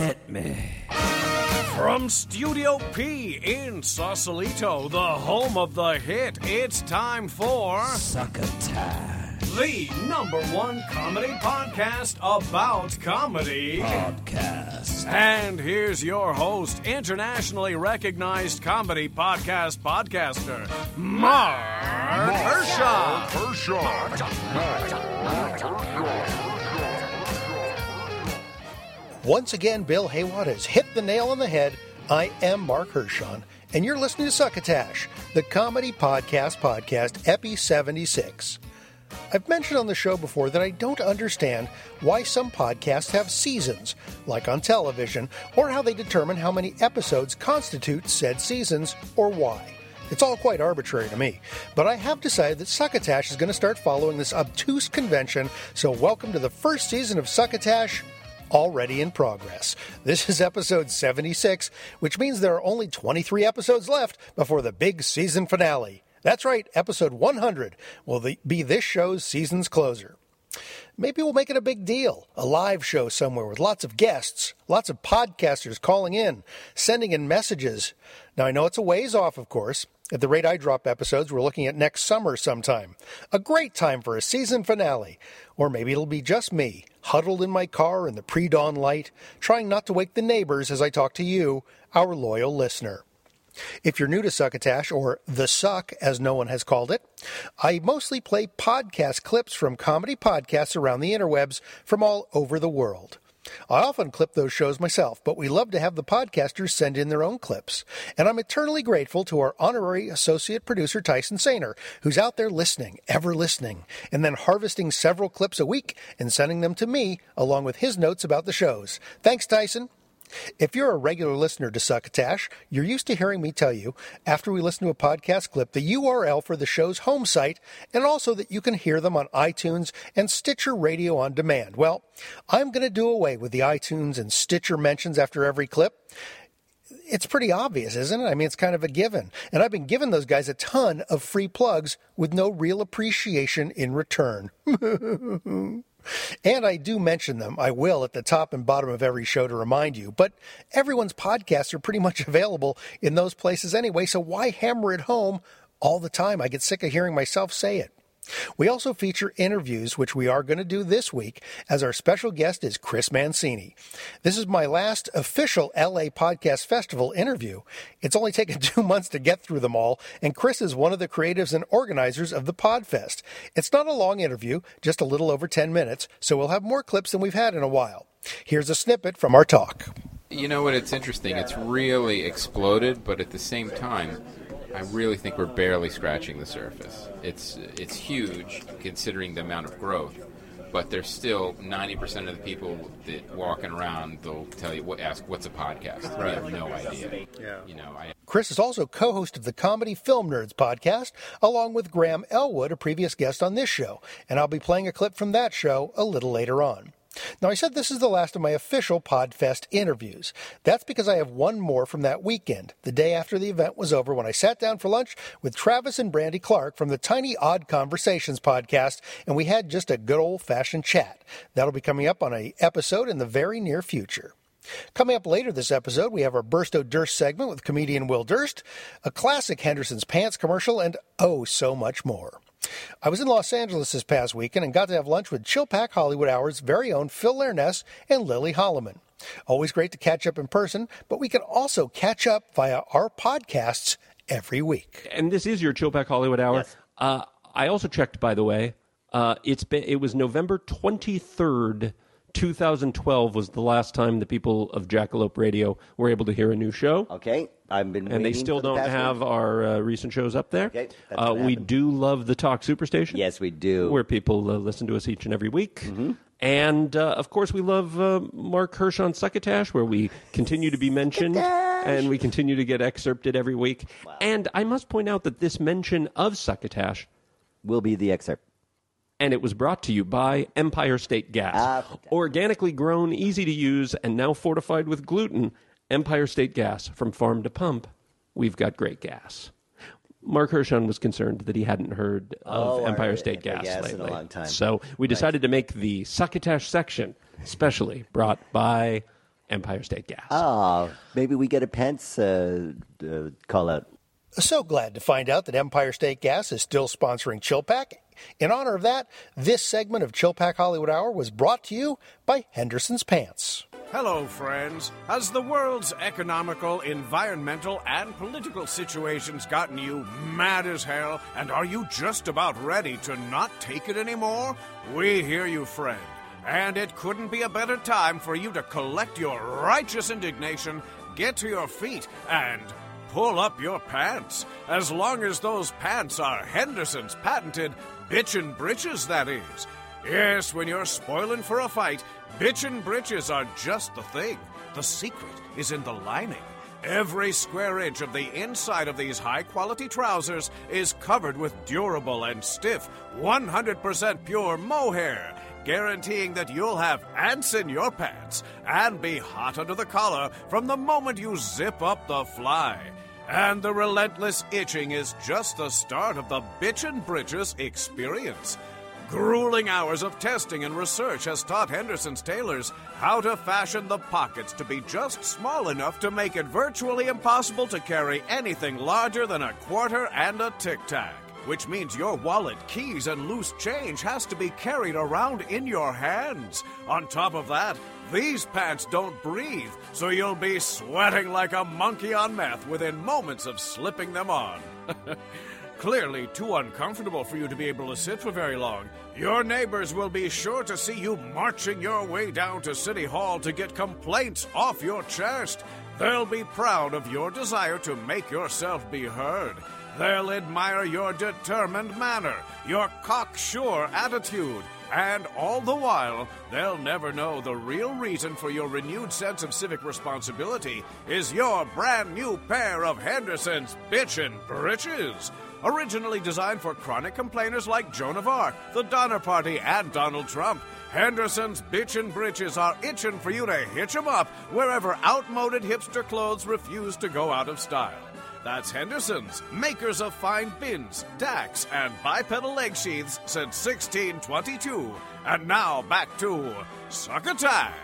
Hit me. From Studio P in Sausalito, the home of the hit, it's time for Succotash the number one comedy podcast about comedy. Podcast. And here's your host, internationally recognized comedy podcast podcaster, Mark Hershon. Once again, Bill Haywatt has hit the nail on the head. I am Mark Hershon, and you're listening to Succotash, the comedy podcast podcast, Epi 76. I've mentioned on the show before that I don't understand why some podcasts have seasons, like on television, or how they determine how many episodes constitute said seasons, or why. It's all quite arbitrary to me, but I have decided that Succotash is going to start following this obtuse convention, so welcome to the first season of Succotash, already in progress. This is episode 76, which means there are only 23 episodes left before the big season finale. That's right, episode 100 will be this show's season's closer. Maybe we'll make it a big deal, a live show somewhere with lots of guests, lots of podcasters calling in, sending in messages. Now, I know it's a ways off, of course. At the rate I drop episodes, we're looking at next summer sometime. A great time for a season finale. Or maybe it'll be just me, huddled in my car in the pre dawn light, trying not to wake the neighbors as I talk to you, our loyal listener. If you're new to Succotash, or The Suck as no one has called it, I mostly play podcast clips from comedy podcasts around the interwebs from all over the world. I often clip those shows myself, but we love to have the podcasters send in their own clips. And I'm eternally grateful to our honorary associate producer, Tyson Sainer, who's out there listening, ever listening, and then harvesting several clips a week and sending them to me along with his notes about the shows. Thanks, Tyson. If you're a regular listener to Succotash, you're used to hearing me tell you, after we listen to a podcast clip, the URL for the show's home site, and also that you can hear them on iTunes and Stitcher Radio on demand. Well, I'm going to do away with the iTunes and Stitcher mentions after every clip. It's pretty obvious, isn't it? I mean, it's kind of a given. And I've been giving those guys a ton of free plugs with no real appreciation in return. And I do mention them. I will at the top and bottom of every show to remind you. But everyone's podcasts are pretty much available in those places anyway, so why hammer it home all the time? I get sick of hearing myself say it. We also feature interviews, which we are going to do this week, as our special guest is Chris Mancini. This is my last official LA Podcast Festival interview. It's only taken two months to get through them all, and Chris is one of the creatives and organizers of the Podfest. It's not a long interview, just a little over 10 minutes, so we'll have more clips than we've had in a while. Here's a snippet from our talk. You know what? It's interesting. It's really exploded, but at the same time, I really think we're barely scratching the surface. It's it's huge considering the amount of growth, but there's still 90% of the people that walking around they'll tell you what ask what's a podcast. Right. We have no idea. Yeah. You know, I Chris is also co-host of the Comedy Film Nerds podcast, along with Graham Elwood, a previous guest on this show, and I'll be playing a clip from that show a little later on. Now, I said this is the last of my official Podfest interviews. That's because I have one more from that weekend, the day after the event was over, when I sat down for lunch with Travis and Brandy Clark from the Tiny Odd Conversations podcast, and we had just a good old fashioned chat. That'll be coming up on a episode in the very near future. Coming up later this episode, we have our Burst O' Durst segment with comedian Will Durst, a classic Henderson's Pants commercial, and oh, so much more. I was in Los Angeles this past weekend and got to have lunch with Chill Pack Hollywood Hour's very own Phil Lernes and Lily Holloman. Always great to catch up in person, but we can also catch up via our podcasts every week. And this is your Chill Pack Hollywood Hour. Yes. Uh, I also checked, by the way. Uh, it's been it was November twenty third 2012 was the last time the people of Jackalope Radio were able to hear a new show. Okay, I've been and they still the don't have our uh, recent shows up there. Okay, uh, we do love the Talk Superstation. Yes, we do. where people uh, listen to us each and every week. Mm-hmm. And uh, of course, we love uh, Mark Hershon Succotash, where we continue to be mentioned and we continue to get excerpted every week. And I must point out that this mention of Succotash, Will be the excerpt. and it was brought to you by Empire State Gas. Fantastic. Organically grown, easy to use, and now fortified with gluten. Empire State Gas, from farm to pump. We've got great gas. Mark Hershon was concerned that he hadn't heard of Oh, Empire heard State Gas Gas in a lately. long time. So we decided to make the Succotash section specially brought by Empire State Gas. Oh, maybe we get a Pence uh, uh, call out. So glad to find out that Empire State Gas is still sponsoring ChillPack. In honor of that, this segment of ChillPack Hollywood Hour was brought to you by Henderson's Pants. Hello, friends. Has the world's economical, environmental, and political situations gotten you mad as hell? And are you just about ready to not take it anymore? We hear you, friend. And it couldn't be a better time for you to collect your righteous indignation, get to your feet, and pull up your pants. As long as those pants are Henderson's patented bitchin' britches, that is. Yes, when you're spoiling for a fight, bitchin' britches are just the thing. The secret is in the lining. Every square inch of the inside of these high quality trousers is covered with durable and stiff, 100% pure mohair, guaranteeing that you'll have ants in your pants and be hot under the collar from the moment you zip up the fly. And the relentless itching is just the start of the Bitchin' Britches experience. Grueling hours of testing and research has taught Henderson's tailors how to fashion the pockets to be just small enough to make it virtually impossible to carry anything larger than a quarter and a tic tac. Which means your wallet, keys, and loose change has to be carried around in your hands. On top of that, these pants don't breathe, so you'll be sweating like a monkey on meth within moments of slipping them on. Clearly too uncomfortable for you to be able to sit for very long. Your neighbors will be sure to see you marching your way down to City Hall to get complaints off your chest. They'll be proud of your desire to make yourself be heard. They'll admire your determined manner, your cocksure attitude, and all the while, they'll never know the real reason for your renewed sense of civic responsibility is your brand new pair of Henderson's Bitchin' Britches. Originally designed for chronic complainers like Joan of Arc, the Donner Party, and Donald Trump, Henderson's Bitchin' Britches are itching for you to hitch 'em up wherever outmoded hipster clothes refuse to go out of style. That's Henderson's, makers of fine bins, dacks, and bipedal leg sheaths since 1622. And now back to Succotash.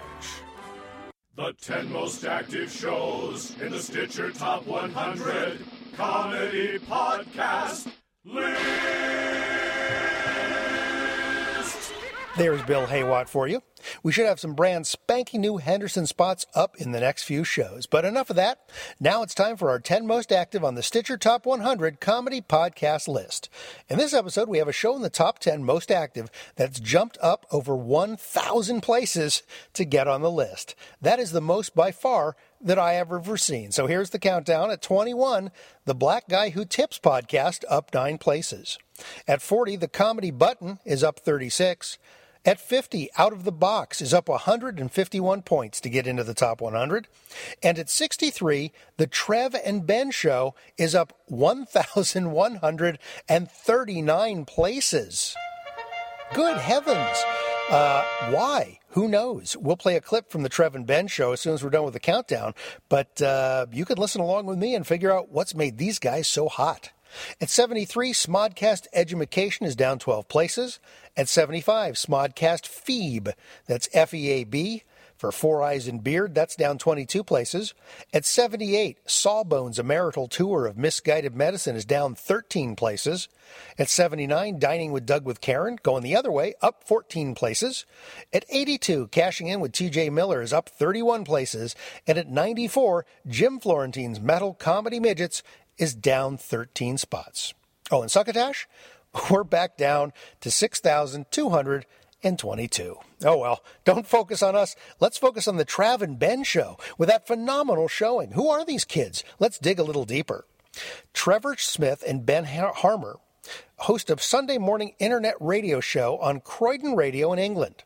The 10 most active shows in the Stitcher Top 100 Comedy Podcast List. There's Bill Haywatt for you. We should have some brand spanking new Henderson spots up in the next few shows. But enough of that. Now it's time for our 10 most active on the Stitcher Top 100 comedy podcast list. In this episode, we have a show in the top 10 most active that's jumped up over 1,000 places to get on the list. That is the most by far that I have ever seen. So here's the countdown. At 21, the Black Guy Who Tips podcast up nine places. At 40, the Comedy Button is up 36. At 50, Out of the Box is up 151 points to get into the top 100. And at 63, The Trev and Ben Show is up 1,139 places. Good heavens! Uh, why? Who knows? We'll play a clip from the Trev and Ben show as soon as we're done with the countdown, but uh, you could listen along with me and figure out what's made these guys so hot. At 73, Smodcast Edumacation is down 12 places. At 75, Smodcast Phoebe, that's F E A B, for Four Eyes and Beard, that's down 22 places. At 78, Sawbones, a marital tour of misguided medicine, is down 13 places. At 79, Dining with Doug with Karen, going the other way, up 14 places. At 82, Cashing In with TJ Miller is up 31 places. And at 94, Jim Florentine's Metal Comedy Midgets is down 13 spots. Oh, and Succotash? We're back down to 6,222. Oh well, don't focus on us. Let's focus on the Trav and Ben show with that phenomenal showing. Who are these kids? Let's dig a little deeper. Trevor Smith and Ben Harmer host a Sunday morning internet radio show on Croydon Radio in England.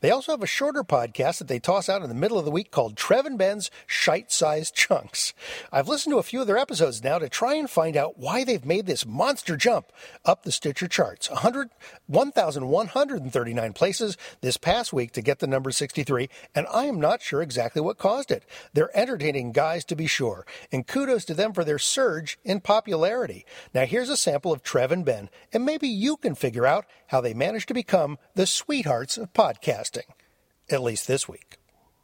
They also have a shorter podcast that they toss out in the middle of the week called Trev and Ben's Shite Sized Chunks. I've listened to a few of their episodes now to try and find out why they've made this monster jump up the Stitcher charts. 100, 1,139 places this past week to get the number 63, and I am not sure exactly what caused it. They're entertaining guys to be sure, and kudos to them for their surge in popularity. Now here's a sample of Trev and Ben, and maybe you can figure out how they managed to become the sweethearts of podcasting, at least this week.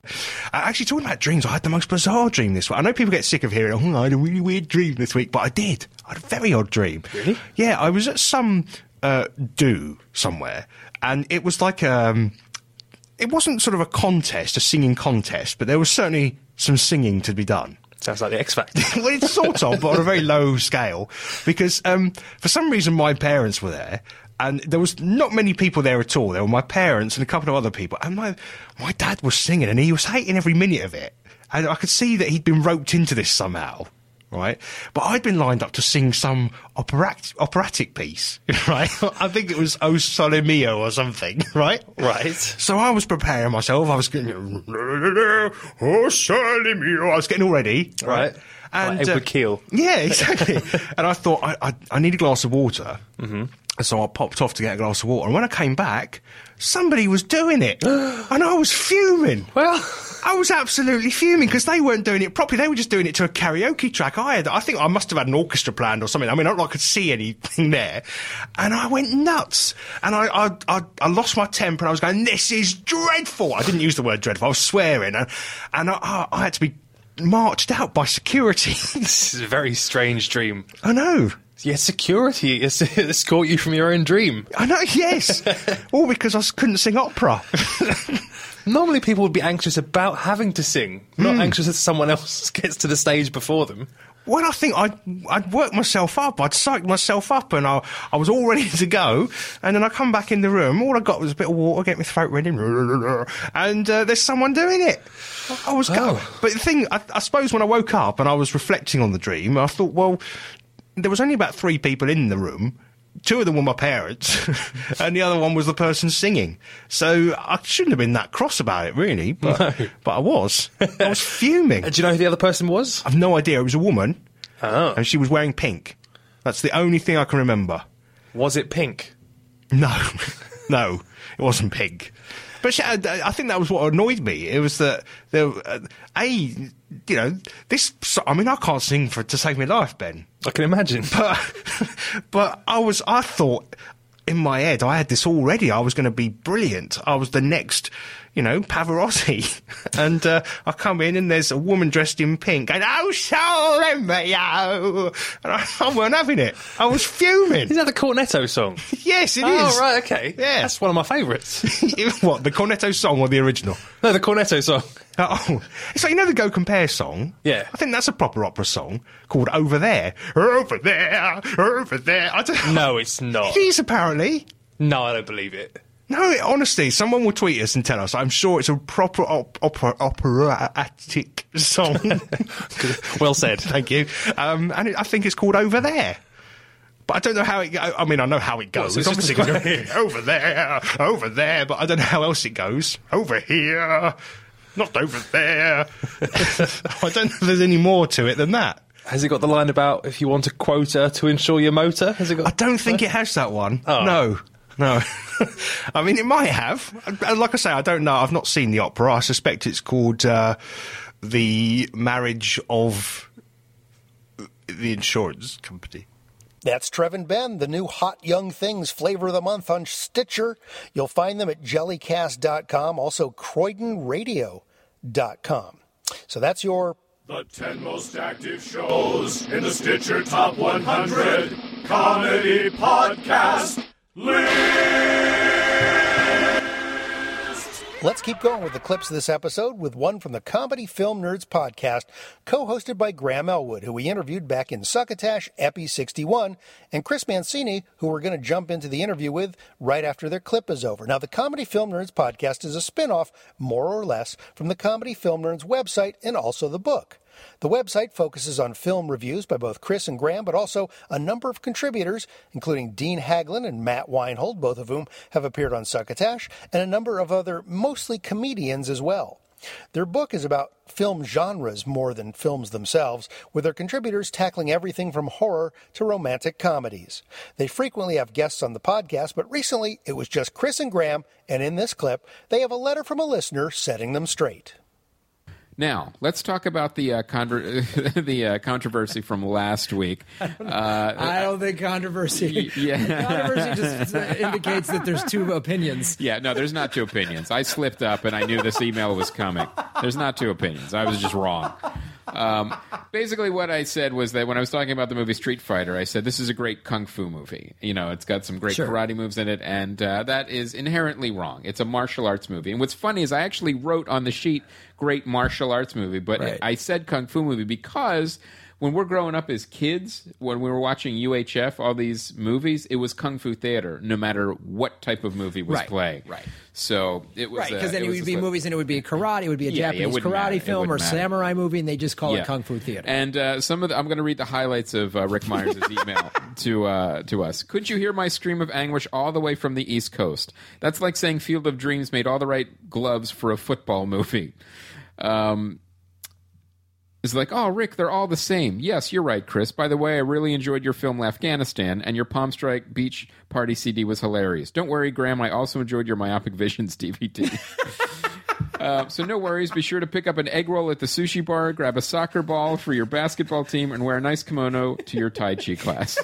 Uh, actually, talking about dreams, I had the most bizarre dream this week. I know people get sick of hearing, oh, I had a really weird dream this week, but I did. I had a very odd dream. Really? Yeah, I was at some uh, do somewhere, and it was like um, it wasn't sort of a contest, a singing contest, but there was certainly some singing to be done. Sounds like the X Factor. well, it's sort of, but on a very low scale, because um, for some reason my parents were there, and there was not many people there at all. There were my parents and a couple of other people, and my my dad was singing, and he was hating every minute of it, and I could see that he'd been roped into this somehow. Right, but I'd been lined up to sing some operat- operatic piece, right? I think it was O Sole Mio or something, right? Right. So I was preparing myself. I was getting O Sole Mio. I was getting all ready, Right. And Like Edward uh, Keel. yeah, exactly. and I thought I, I, I need a glass of water. Mm-hmm. And so I popped off to get a glass of water. And when I came back, somebody was doing it, and I was fuming. Well, I was absolutely fuming because they weren't doing it properly. They were just doing it to a karaoke track. I had, I think I must have had an orchestra planned or something. I mean, I, I could see anything there, and I went nuts. And I, I, I, I lost my temper. and I was going, "This is dreadful." I didn't use the word dreadful. I was swearing, and, and I, I, I had to be marched out by security. this is a very strange dream. I know. Yeah, security is escort you from your own dream. I know, yes. All because I couldn't sing opera. Normally, people would be anxious about having to sing, not anxious that someone else gets to the stage before them. well, I think I'd, I'd worked myself up. I'd psyched myself up and I, I was all ready to go. And then I come back in the room. All I got was a bit of water, get my throat ready. And uh, there's someone doing it. I was going. But the thing, I, I suppose when I woke up and I was reflecting on the dream, I thought, well, there was only about three people in the room. Two of them were my parents, and the other one was the person singing. So I shouldn't have been that cross about it, really. But, but I was. I was fuming. And do you know who the other person was? I've no idea. It was a woman, Oh. and she was wearing pink. That's the only thing I can remember. Was it pink? No, no, it wasn't pink. But she, I, think that was what annoyed me. It was that there, uh, a, you know, this. I mean, I can't sing for to save my life, Ben. I can imagine. But, but I was. I thought in my head I had this already. I was going to be brilliant. I was the next, you know, Pavarotti. and uh, I come in and there's a woman dressed in pink, and oh, so Romeo, and I, I weren't having it. I was fuming. Is that the Cornetto song? yes, it is. oh, right, okay. Yeah. That's one of my favourites. what the Cornetto song or the original? no, the Cornetto song. Oh, it's like you know the Go Compare song. Yeah. I think that's a proper opera song called Over There, Over There, Over There. I don't. No, it's not. It is apparently. No, I don't believe it. No, honestly, someone will tweet us and tell us. I'm sure it's a proper op- opera operatic song. Well said. Thank you. Um, and it, I think it's called Over There. But I don't know how it. I mean, I know how it goes. so it's obviously just going over there, over there, but I don't know how else it goes. Over here, not over there. I don't know if there's any more to it than that. Has it got the line about if you want a quota to insure your motor? Has it got? I don't think it has that one. Oh. No. No. I mean, it might have. Uh, Like I say, I don't know. I've not seen the opera. I suspect it's called uh, The Marriage of the Insurance Company. That's Trev and Ben, the new Hot Young Things flavor of the month on Stitcher. You'll find them at jellycast.com, also croydonradio.com. So that's your The 10 most active shows in the Stitcher Top 100 Comedy Podcast Let's keep going with the clips of this episode with one from the Comedy Film Nerds podcast, co hosted by Graham Elwood, who we interviewed back in Succotash Epi 61, and Chris Mancini, who we're going to jump into the interview with right after their clip is over. Now, the Comedy Film Nerds podcast is a spin off, more or less, from the Comedy Film Nerds website and also the book. The website focuses on film reviews by both Chris and Graham, but also a number of contributors, including Dean Haglund and Matt Weinhold, both of whom have appeared on Succotash, and a number of other mostly comedians as well. Their book is about film genres more than films themselves, with their contributors tackling everything from horror to romantic comedies. They frequently have guests on the podcast, but recently it was just Chris and Graham, and in this clip, they have a letter from a listener setting them straight. Now let's talk about the uh, conver- the uh, controversy from last week. Uh, I don't think controversy. yeah. controversy just indicates that there's two opinions. Yeah, no, there's not two opinions. I slipped up and I knew this email was coming. There's not two opinions. I was just wrong. Um, basically, what I said was that when I was talking about the movie Street Fighter, I said this is a great kung fu movie. You know, it's got some great Sure. karate moves in it, and uh, that is inherently wrong. It's a martial arts movie. And what's funny is I actually wrote on the sheet great martial arts movie, but Right. I said kung fu movie because when we're growing up as kids, when we were watching UHF, all these movies, it was kung fu theater, no matter what type of movie was Right, playing. right. So it was Right, because then it, was would be slip. movies and it would be karate, it would be a Yeah, Japanese wouldn't matter. karate film or matter. samurai movie, and they just call Yeah. it kung fu theater. And uh, some of the, I'm going to read the highlights of uh, Rick Myers' email to uh, to us. Could you hear my scream of anguish all the way from the East Coast? That's like saying Field of Dreams made all the right gloves for a football movie. Um, it's like, oh, Rick, they're all the same. Yes, you're right, Chris. By the way, I really enjoyed your film Afghanistan, and your Palm Strike Beach Party CD was hilarious. Don't worry, Graham. I also enjoyed your Myopic Visions DVD. Uh, so no worries. Be sure to pick up an egg roll at the sushi bar, grab a soccer ball for your basketball team, and wear a nice kimono to your Tai Chi class.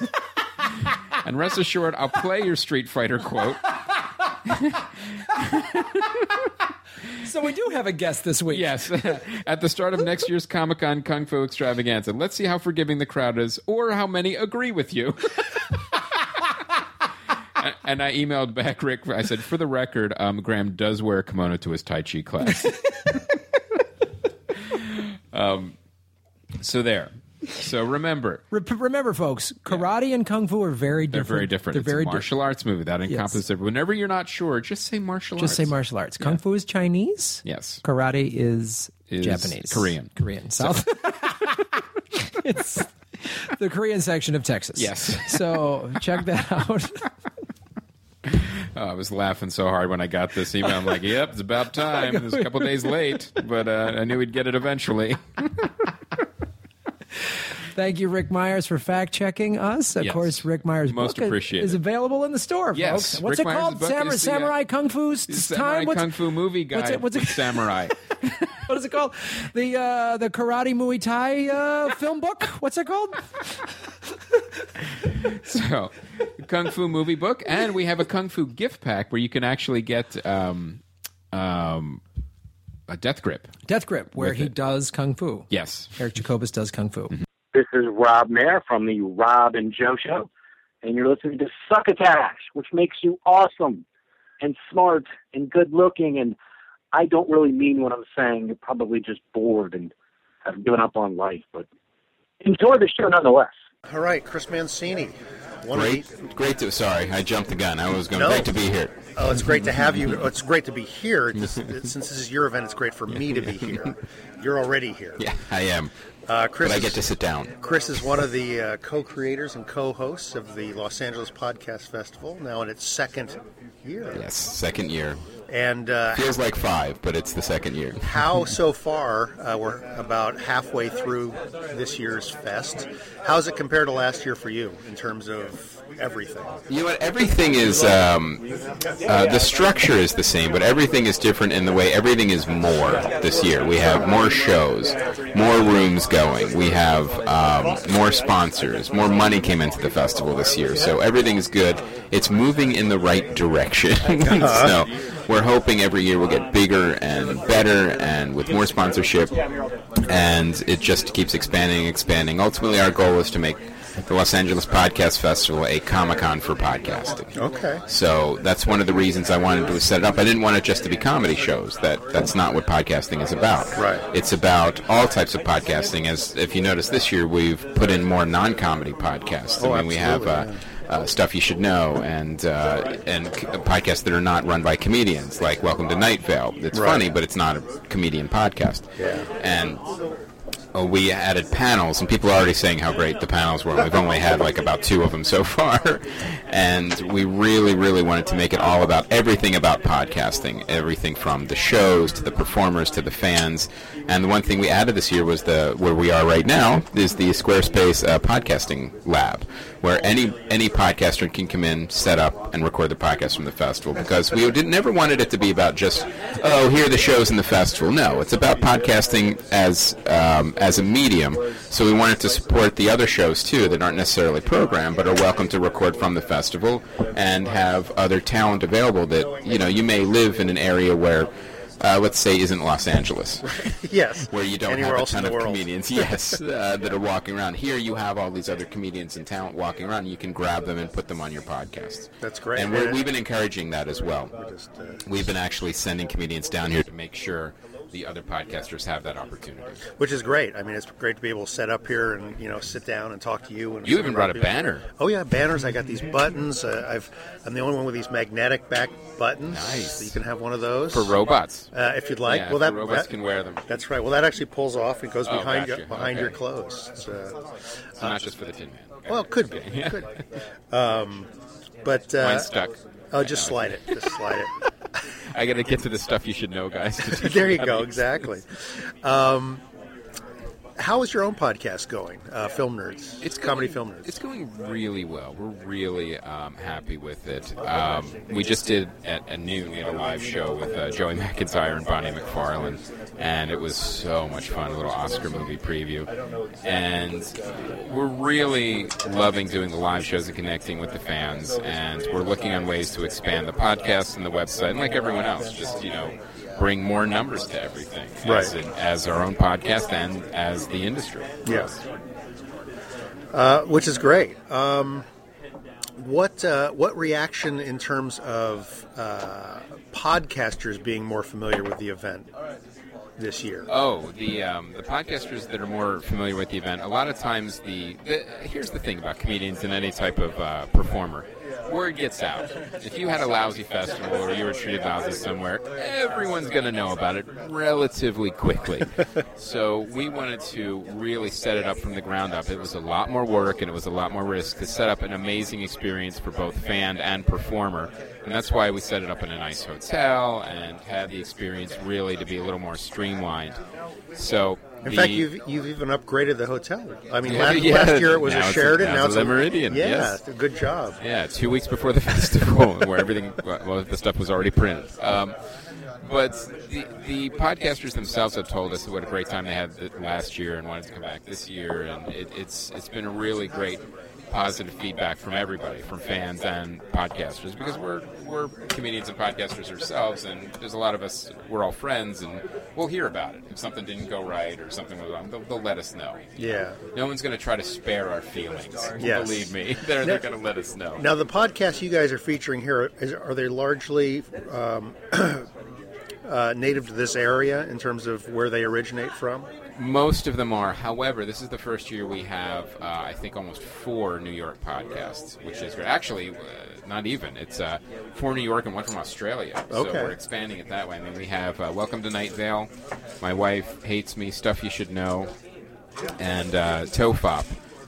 and rest assured, I'll play your Street Fighter quote. So we do have a guest this week. Yes, at the start of next year's Comic Con Kung Fu Extravaganza. Let's see how forgiving the crowd is, or how many agree with you. And I emailed back Rick. I said, for the record, um, Graham does wear a kimono to his Tai Chi class. um, so there. So remember, Re- remember, folks, karate and kung fu are very different. they're different. very different. They're it's very a martial arts movie that encompasses it. Whenever you're not sure, just say martial. Just say martial arts. Kung fu is Chinese. Yes. Karate is, Is Japanese. Korean. Korean. South. it's the Korean section of Texas. Yes. So check that out. Oh, I was laughing so hard when I got this email. I'm like, "Yep, it's about time." It was a couple days late, but uh, I knew we'd get it eventually. Thank you, Rick Myers, for fact checking us. Of Yes. course, Rick Myers' Most book appreciated. is available in the store, Yes, folks. What's Rick it called? Myers' book Samur- is the, uh, Samurai Kung Fu Samurai time. What's, Kung Fu movie guide what's it- what's it- samurai. what is it called? The uh, the Karate Muay Thai uh, film book. What's it called? so, Kung Fu movie book, and we have a Kung Fu gift pack where you can actually get um, um, a death grip. Death Grip, where he it. does kung fu. Yes. Eric Jacobus does kung fu. Mm-hmm. This is Rob Mayer from the Rob and Joe Show, and you're listening to Succotash, which makes you awesome and smart and good looking. And I don't really mean what I'm saying. You're probably just bored and have given up on life, but enjoy the show nonetheless. All right, Chris Mancini. One Great, of the- great to. Sorry, I jumped the gun. I was going. No. Great to be here. Oh, it's great to have you. oh, It's great to be here. This, since this is your event, it's great for me to be here. You're already here. Yeah, I am. Uh, Chris but I is- get to sit down. Chris is one of the uh, co-creators and co-hosts of the Los Angeles Podcast Festival, now in its second year. Yes, second year. And uh, Feels like five, but it's the second year. how so far? Uh, we're about halfway through this year's fest. How's it compared to last year for you in terms of everything? You know what? Everything is um, uh, the structure is the same, but everything is different in the way everything is more this year. We have more shows, more rooms going. We have um, more sponsors. More money came into the festival this year, so everything is good. It's moving in the right direction. so we're hoping every year we'll get bigger and better, and with more sponsorship, and it just keeps expanding, expanding. Ultimately, our goal is to make the Los Angeles Podcast Festival a Comic Con for podcasting. Okay. So that's one of the reasons I wanted to set it up. I didn't want it just to be comedy shows. That that's not what podcasting is about. Right. It's about all types of podcasting. As if you notice this year, we've put in more non-comedy podcasts. Oh, I mean, we have. Uh, uh, stuff you should know, and uh, and c- podcasts that are not run by comedians, like Welcome to Night Vale. It's Right. funny, but it's not a comedian podcast. Yeah. And oh, we added panels, and people are already saying how great the panels were. We've only had like about two of them so far, and we really, really wanted to make it all about everything about podcasting, everything from the shows to the performers to the fans. And the one thing we added this year was the where we are right now is the Squarespace uh, podcasting lab, where any any podcaster can come in, set up, and record the podcast from the festival. Because we did, never wanted it to be about just oh here are the shows in the festival. No, it's about podcasting as um, as a medium. So we wanted to support the other shows too that aren't necessarily programmed, but are welcome to record from the festival and have other talent available. That you know you may live in an area where. Uh, let's say isn't Los Angeles, yes, where you don't Anywhere have a ton of world. comedians, yes, uh, that are walking around. Here, you have all these other comedians and talent walking around. You can grab them and put them on your podcast. That's great. And we're, we've been encouraging that as well. uh, We've been actually sending comedians down here to make sure the other podcasters have that opportunity. which is great. I mean, it's great to be able to set up here and you know sit down and talk to you. And You even brought a people. banner. Oh yeah, banners. I got these buttons. Uh, I've I'm the only one with these magnetic back buttons. Nice. So you can have one of those For robots. uh, if you'd like. Yeah, well, that robots that- can wear them. That's right. Well, that actually pulls off. and goes Oh, behind gotcha. you, behind your clothes. It's, uh, So not just for the Tin Man. Well, it could be. Okay. It could. Um, but uh, Mine's stuck. Oh, just slide it. Just slide it. I got to get to the stuff you should know, guys. there you go. Exactly. Um, how is your own podcast going? Uh, film nerds. It's comedy going- film nerds. It's going really well. We're really um, happy with it. Um, we just did at, at noon. We had a live show with uh, Joey McIntyre and Bonnie McFarlane, and it was so much fun. A little Oscar movie preview, and we're really loving doing the live shows and connecting with the fans. And we're looking on ways to expand the podcast and the website, and like everyone else, just you know. Bring more numbers to everything, as, Right. in- as our own podcast and as the industry. Yes. Uh, which is great. Um, what uh, what reaction in terms of uh, podcasters being more familiar with the event this year? Oh, the um, the podcasters that are more familiar with the event. A lot of times, the, the here's the thing about comedians and any type of uh, performer. Word gets out. If you had a lousy festival or you were treated lousy somewhere, everyone's going to know about it relatively quickly. so we wanted to really set it up from the ground up. It was a lot more work and it was a lot more risk to set up an amazing experience for both fan and performer. And that's why we set it up in a nice hotel and had the experience really to be a little more streamlined. So In the- fact, you've you've even upgraded the hotel. I mean, last, yeah. last year it was a Sheraton. now now it's a Meridian, Yeah, yes. good job. Yeah, two weeks before the festival, where everything, well, the stuff was already printed. Um, but the, the podcasters themselves have told us what a great time they had last year and wanted to come back this year, and it, it's it's been a really great positive feedback from everybody, from fans and podcasters, because we're we're comedians and podcasters ourselves, and there's a lot of us. We're all friends, and we'll hear about it if something didn't go right or something was wrong. They'll, they'll let us know. Yeah. No one's going to try to spare our feelings. Yes. Believe me, they're, they're going to let us know. Now, the podcasts you guys are featuring here is, are they largely um, uh, native to this area in terms of where they originate from? Most of them are. However, this is the first year we have, uh, I think, almost four New York podcasts, which is great. Actually, uh, not even. It's uh, four New York and one from Australia. So Okay. we're expanding it that way. I mean, we have uh, Welcome to Night Vale, My Wife Hates Me, Stuff You Should Know, and uh, Tofop.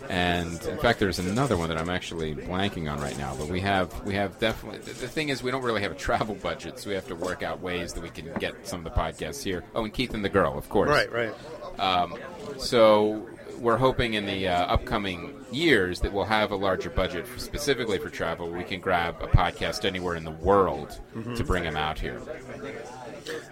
And in fact, there's another one that I'm actually blanking on right now. But we have we have definitely. The, the thing is, we don't really have a travel budget, so we have to work out ways that we can get some of the podcasts here. Oh, and Keith and the Girl, of course. Right, right. Um, so we're hoping in the uh, upcoming years that we'll have a larger budget specifically for travel. We can grab a podcast anywhere in the world Mhm. to bring them out here.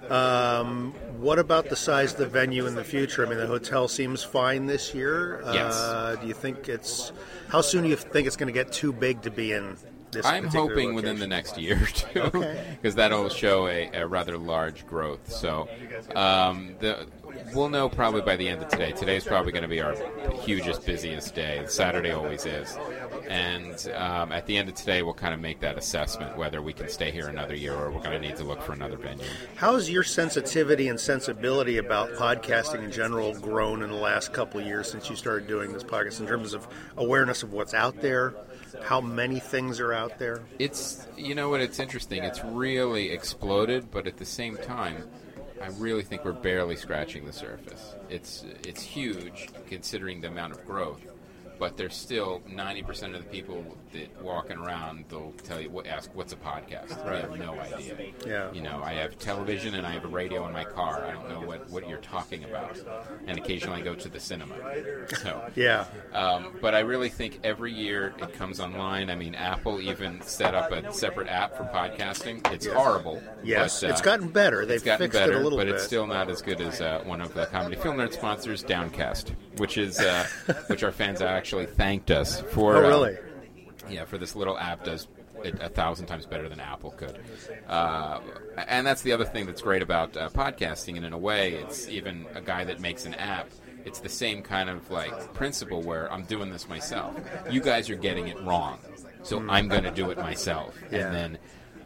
Um, what about the size of the venue in the future? I mean, the hotel seems fine this year. Yes. Uh, do you think it's how soon do you think it's going to get too big to be in this? I'm hoping within the next year or two, Okay. because that'll show a, a rather large growth. So, um, the, we'll know probably by the end of today. Today's probably going to be our hugest, busiest day. Saturday always is, and um, at the end of today, we'll kind of make that assessment whether we can stay here another year or we're going to need to look for another venue. How's your sensitivity and sensibility about podcasting in general grown in the last couple of years since you started doing this podcast in terms of awareness of what's out there, how many things are out there? It's you know what it's interesting. It's really exploded, but at the same time, I really think we're barely scratching the surface. It's it's huge considering the amount of growth, but there's still 90% of the people that walking around they'll tell you what ask what's a podcast. I have no idea. Yeah. You know, I have television and I have a radio in my car. I don't know what, what you're talking about. And occasionally I go to the cinema. So Yeah. um, but I really think every year it comes online. I mean, Apple even set up a separate app for podcasting. It's horrible. Yes, but, uh, it's gotten better. They've it's gotten fixed it a better, little but bit. it's still not as good as uh, one of the comedy film nerd sponsors, Downcast, which is uh, which our fans actually thanked us for. Oh, uh, really? Yeah, for this little app does it a thousand times better than Apple could. Uh, and that's the other thing that's great about uh, podcasting. And in a way, it's even a guy that makes an app. It's the same kind of like principle where I'm doing this myself. You guys are getting it wrong, so Hmm. I'm going to do it myself. Yeah. And then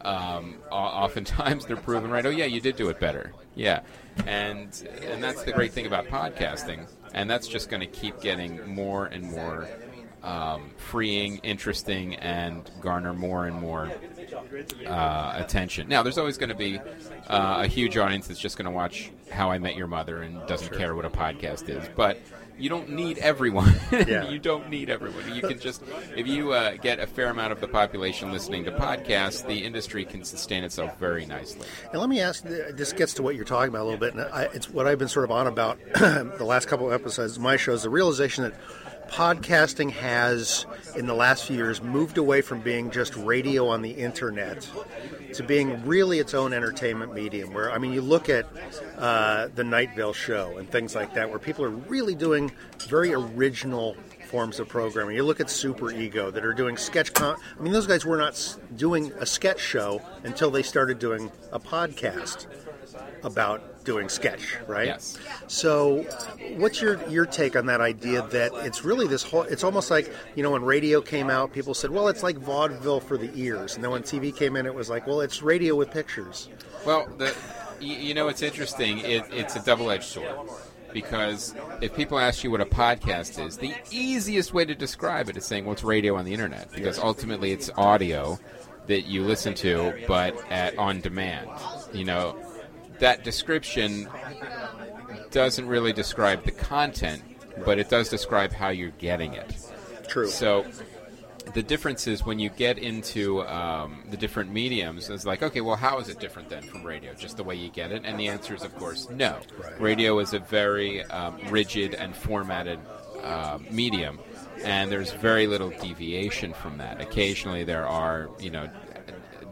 um, o- oftentimes they're proven right. Oh yeah, you did do it better. Yeah, and and that's the great thing about podcasting, and that's just going to keep getting more and more um, freeing, interesting, and garner more and more uh, attention. Now, there's always going to be uh, a huge audience that's just going to watch How I Met Your Mother and doesn't care what a podcast is, but. You don't need everyone. Yeah. you don't need everyone. You can just, if you uh, get a fair amount of the population listening to podcasts, the industry can sustain itself very nicely. And let me ask. This gets to what you're talking about a little bit, and I, it's what I've been sort of on about the last couple of episodes of my show is the realization that podcasting has, in the last few years, moved away from being just radio on the internet to being really its own entertainment medium. Where I mean, you look at uh, the Night Vale show and things like that, where people are really doing very original forms of programming. You look at Superego that are doing sketch. Con- I mean, those guys were not doing a sketch show until they started doing a podcast about doing sketch, right? Yes. So, what's your your take on that idea that it's really this whole? It's almost like you know when radio came out, people said, "Well, it's like vaudeville for the ears," and then when TV came in, it was like, "Well, it's radio with pictures." Well, the, you, know, it's interesting. It, it's a double-edged sword because if people ask you what a podcast is, the easiest way to describe it is saying, "Well, it's radio on the internet," because ultimately it's audio that you listen to, but at on demand. You know, that description doesn't really describe the content, but it does describe how you're getting it. True. So the difference is when you get into um, the different mediums, it's like, okay, well, how is it different then from radio? Just the way you get it? And the answer is, of course, no. Radio is a very um, rigid and formatted uh, medium, and there's very little deviation from that. Occasionally, there are, you know,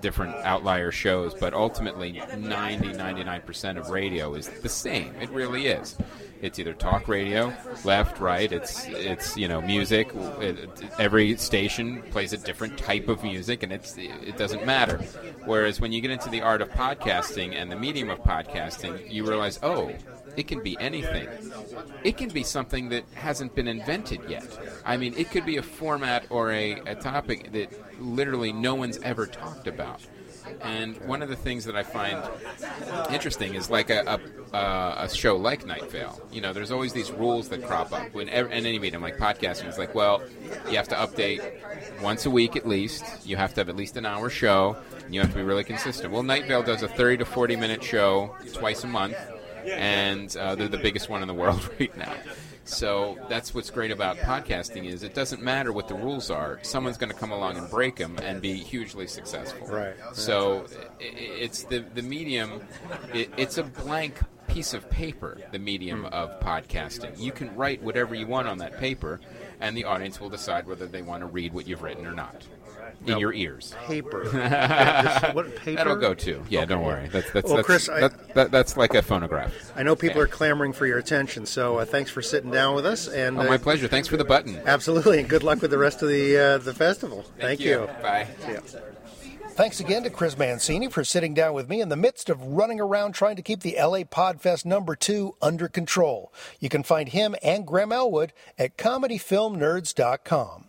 different outlier shows, but ultimately 90 99% of radio is the same. It really is. It's either talk radio, left, right, it's it's you know music. It, every station plays a different type of music and it's it doesn't matter. Whereas when you get into the art of podcasting and the medium of podcasting, you realize, "Oh, it can be anything. It can be something that hasn't been invented yet. I mean, it could be a format or a, a topic that literally no one's ever talked about. And one of the things that I find interesting is like a, a, a, a show like Night Vale. You know, there's always these rules that crop up. When ev- in any medium, like podcasting, it's like, well, you have to update once a week at least. You have to have at least an hour show. And you have to be really consistent. Well, Night Vale does a 30 to 40 minute show twice a month and uh, they're the biggest one in the world right now. So that's what's great about podcasting is it doesn't matter what the rules are. Someone's going to come along and break them and be hugely successful. Right. So i- i- it's the the medium. It, it's a blank piece of paper. The medium of podcasting. You can write whatever you want on that paper, and the audience will decide whether they want to read what you've written or not. In Now, your ears. paper. Yeah, what, paper? That'll go too. Yeah, don't worry. That's that's Well, that's, Chris, I- that, that, that's like a phonograph. I know people are clamoring for your attention, so uh, thanks for sitting down with us. And Oh, uh, my pleasure. Thanks for the button. Absolutely, and good luck with the rest of the uh, the festival. Thank, you. Bye. See ya. Thanks again to Chris Mancini for sitting down with me in the midst of running around trying to keep the LA Podfest number two under control. You can find him and Graham Elwood at comedyfilmnerds.com.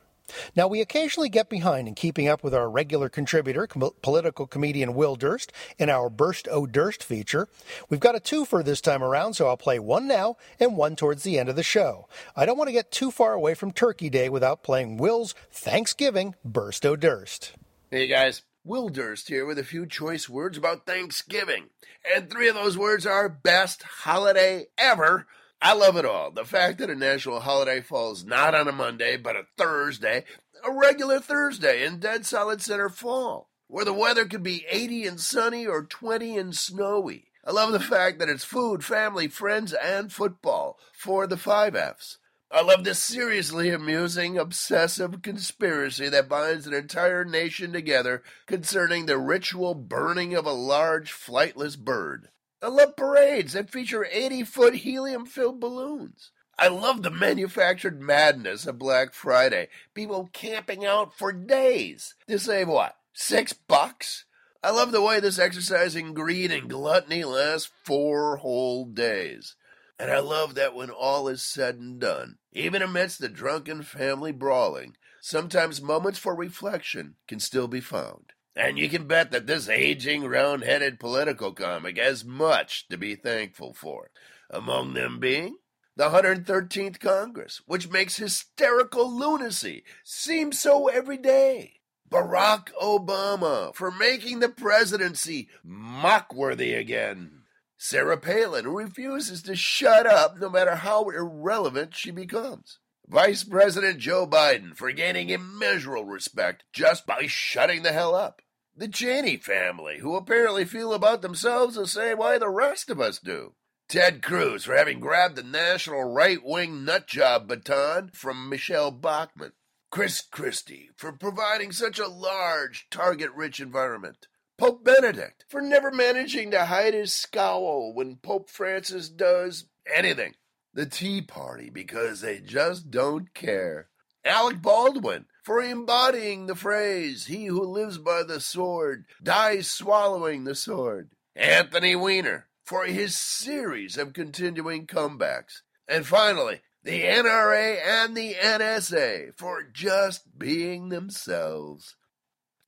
Now, we occasionally get behind in keeping up with our regular contributor, com- political comedian Will Durst, in our Burst O' Durst feature. We've got a twofer this time around, so I'll play one now and one towards the end of the show. I don't want to get too far away from Turkey Day without playing Will's Thanksgiving Burst O' Durst. Hey guys, Will Durst here with a few choice words about Thanksgiving. And three of those words are best holiday ever. I love it all. The fact that a national holiday falls not on a Monday, but a Thursday, a regular Thursday in dead solid center fall, where the weather could be 80 and sunny or 20 and snowy. I love the fact that it's food, family, friends, and football for the five F's. I love the seriously amusing, obsessive conspiracy that binds an entire nation together concerning the ritual burning of a large, flightless bird. I love parades that feature 80 foot helium filled balloons. I love the manufactured madness of Black Friday. People camping out for days to save what? Six bucks? I love the way this exercising greed and gluttony lasts four whole days. And I love that when all is said and done, even amidst the drunken family brawling, sometimes moments for reflection can still be found. And you can bet that this aging, round headed political comic has much to be thankful for. Among them being the 113th Congress, which makes hysterical lunacy seem so everyday. Barack Obama for making the presidency mock worthy again. Sarah Palin, who refuses to shut up no matter how irrelevant she becomes. Vice President Joe Biden for gaining immeasurable respect just by shutting the hell up. The Cheney family, who apparently feel about themselves the same way the rest of us do. Ted Cruz for having grabbed the national right wing nutjob baton from Michele Bachmann. Chris Christie for providing such a large, target rich environment. Pope Benedict for never managing to hide his scowl when Pope Francis does anything. The Tea Party because they just don't care. Alec Baldwin for embodying the phrase, he who lives by the sword dies swallowing the sword. Anthony Weiner for his series of continuing comebacks. And finally, the NRA and the NSA for just being themselves.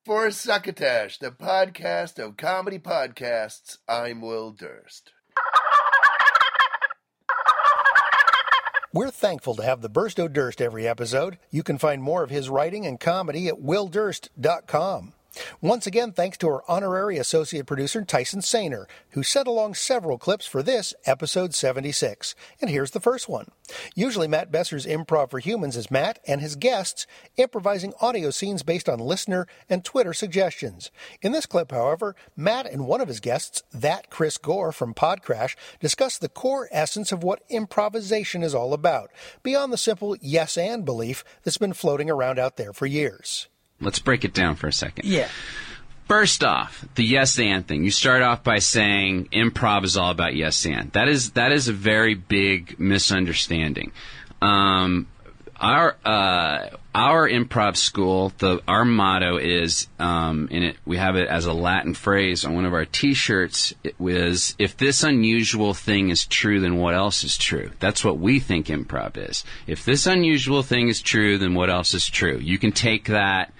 For Succotash, the podcast of comedy podcasts, I'm Will Durst. We're thankful to have the Burst O' Durst every episode. You can find more of his writing and comedy at willdurst.com. Once again, thanks to our honorary associate producer, Tyson Sainer, who sent along several clips for this, episode 76. And here's the first one. Usually, Matt Besser's Improv for Humans is Matt and his guests improvising audio scenes based on listener and Twitter suggestions. In this clip, however, Matt and one of his guests, that Chris Gore from Podcrash, discuss the core essence of what improvisation is all about, beyond the simple yes and belief that's been floating around out there for years. Let's break it down for a second. Yeah. First off, the yes and thing. You start off by saying improv is all about yes and. That is that is a very big misunderstanding. Um, our uh, our improv school, the our motto is, um, in it we have it as a Latin phrase on one of our T-shirts. It was, "If this unusual thing is true, then what else is true?" That's what we think improv is. If this unusual thing is true, then what else is true? You can take that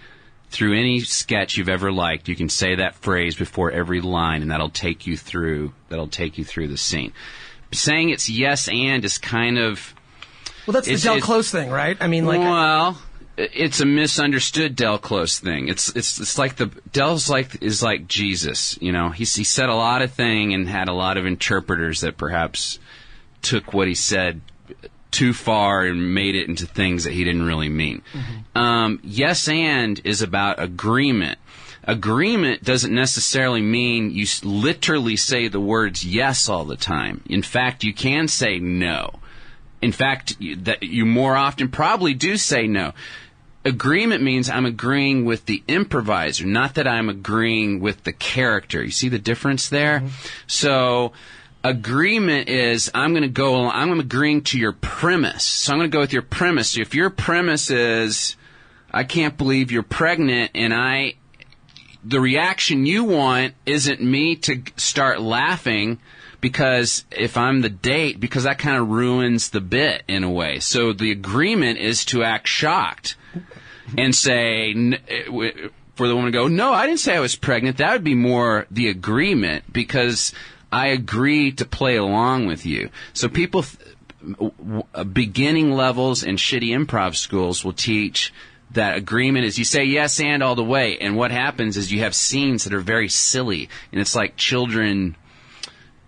through any sketch you've ever liked, you can say that phrase before every line, and that'll take you through. That'll take you through the scene. Saying it's yes and is kind of Well, that's the Del Close thing, right? I mean, like, well, it's a misunderstood Del Close thing. It's it's it's like the Del's like is like Jesus. You know, he he said a lot of thing and had a lot of interpreters that perhaps took what he said too far and made it into things that he didn't really mean. Um, yes and is about agreement. Agreement doesn't necessarily mean you literally say the words yes all the time. In fact, you can say no. In fact, you- that you more often probably do say no. Agreement means I'm agreeing with the improviser, not that I'm agreeing with the character. You see the difference there? Mm-hmm. So, agreement is I'm going to go along, I'm agreeing to your premise. So I'm going to go with your premise. If your premise is I can't believe you're pregnant and I the reaction you want isn't me to start laughing because if I'm the date, because that kind of ruins the bit in a way. So the agreement is to act shocked and say, eh, for the woman to go, no, I didn't say I was pregnant. That would be more the agreement because I agree to play along with you. So people, w- beginning levels in shitty improv schools will teach that agreement is you say yes and all the way, and what happens is you have scenes that are very silly, and it's like children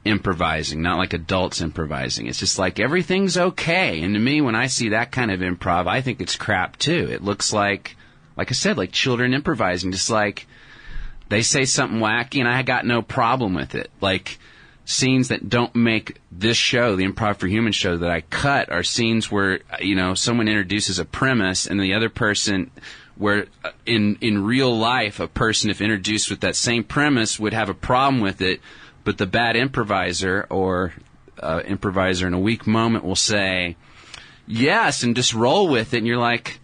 improvising, not like adults improvising. It's just like everything's okay. And to me, when I see that kind of improv, I think it's crap too. It looks like, like I said, like children improvising, just like they say something wacky and I got no problem with it. Like scenes that don't make this show, the Improv for Human show that I cut are scenes where, you know, someone introduces a premise and the other person where uh, in in real life a person if introduced with that same premise would have a problem with it but the bad improviser or uh, improviser in a weak moment will say yes and just roll with it and you're like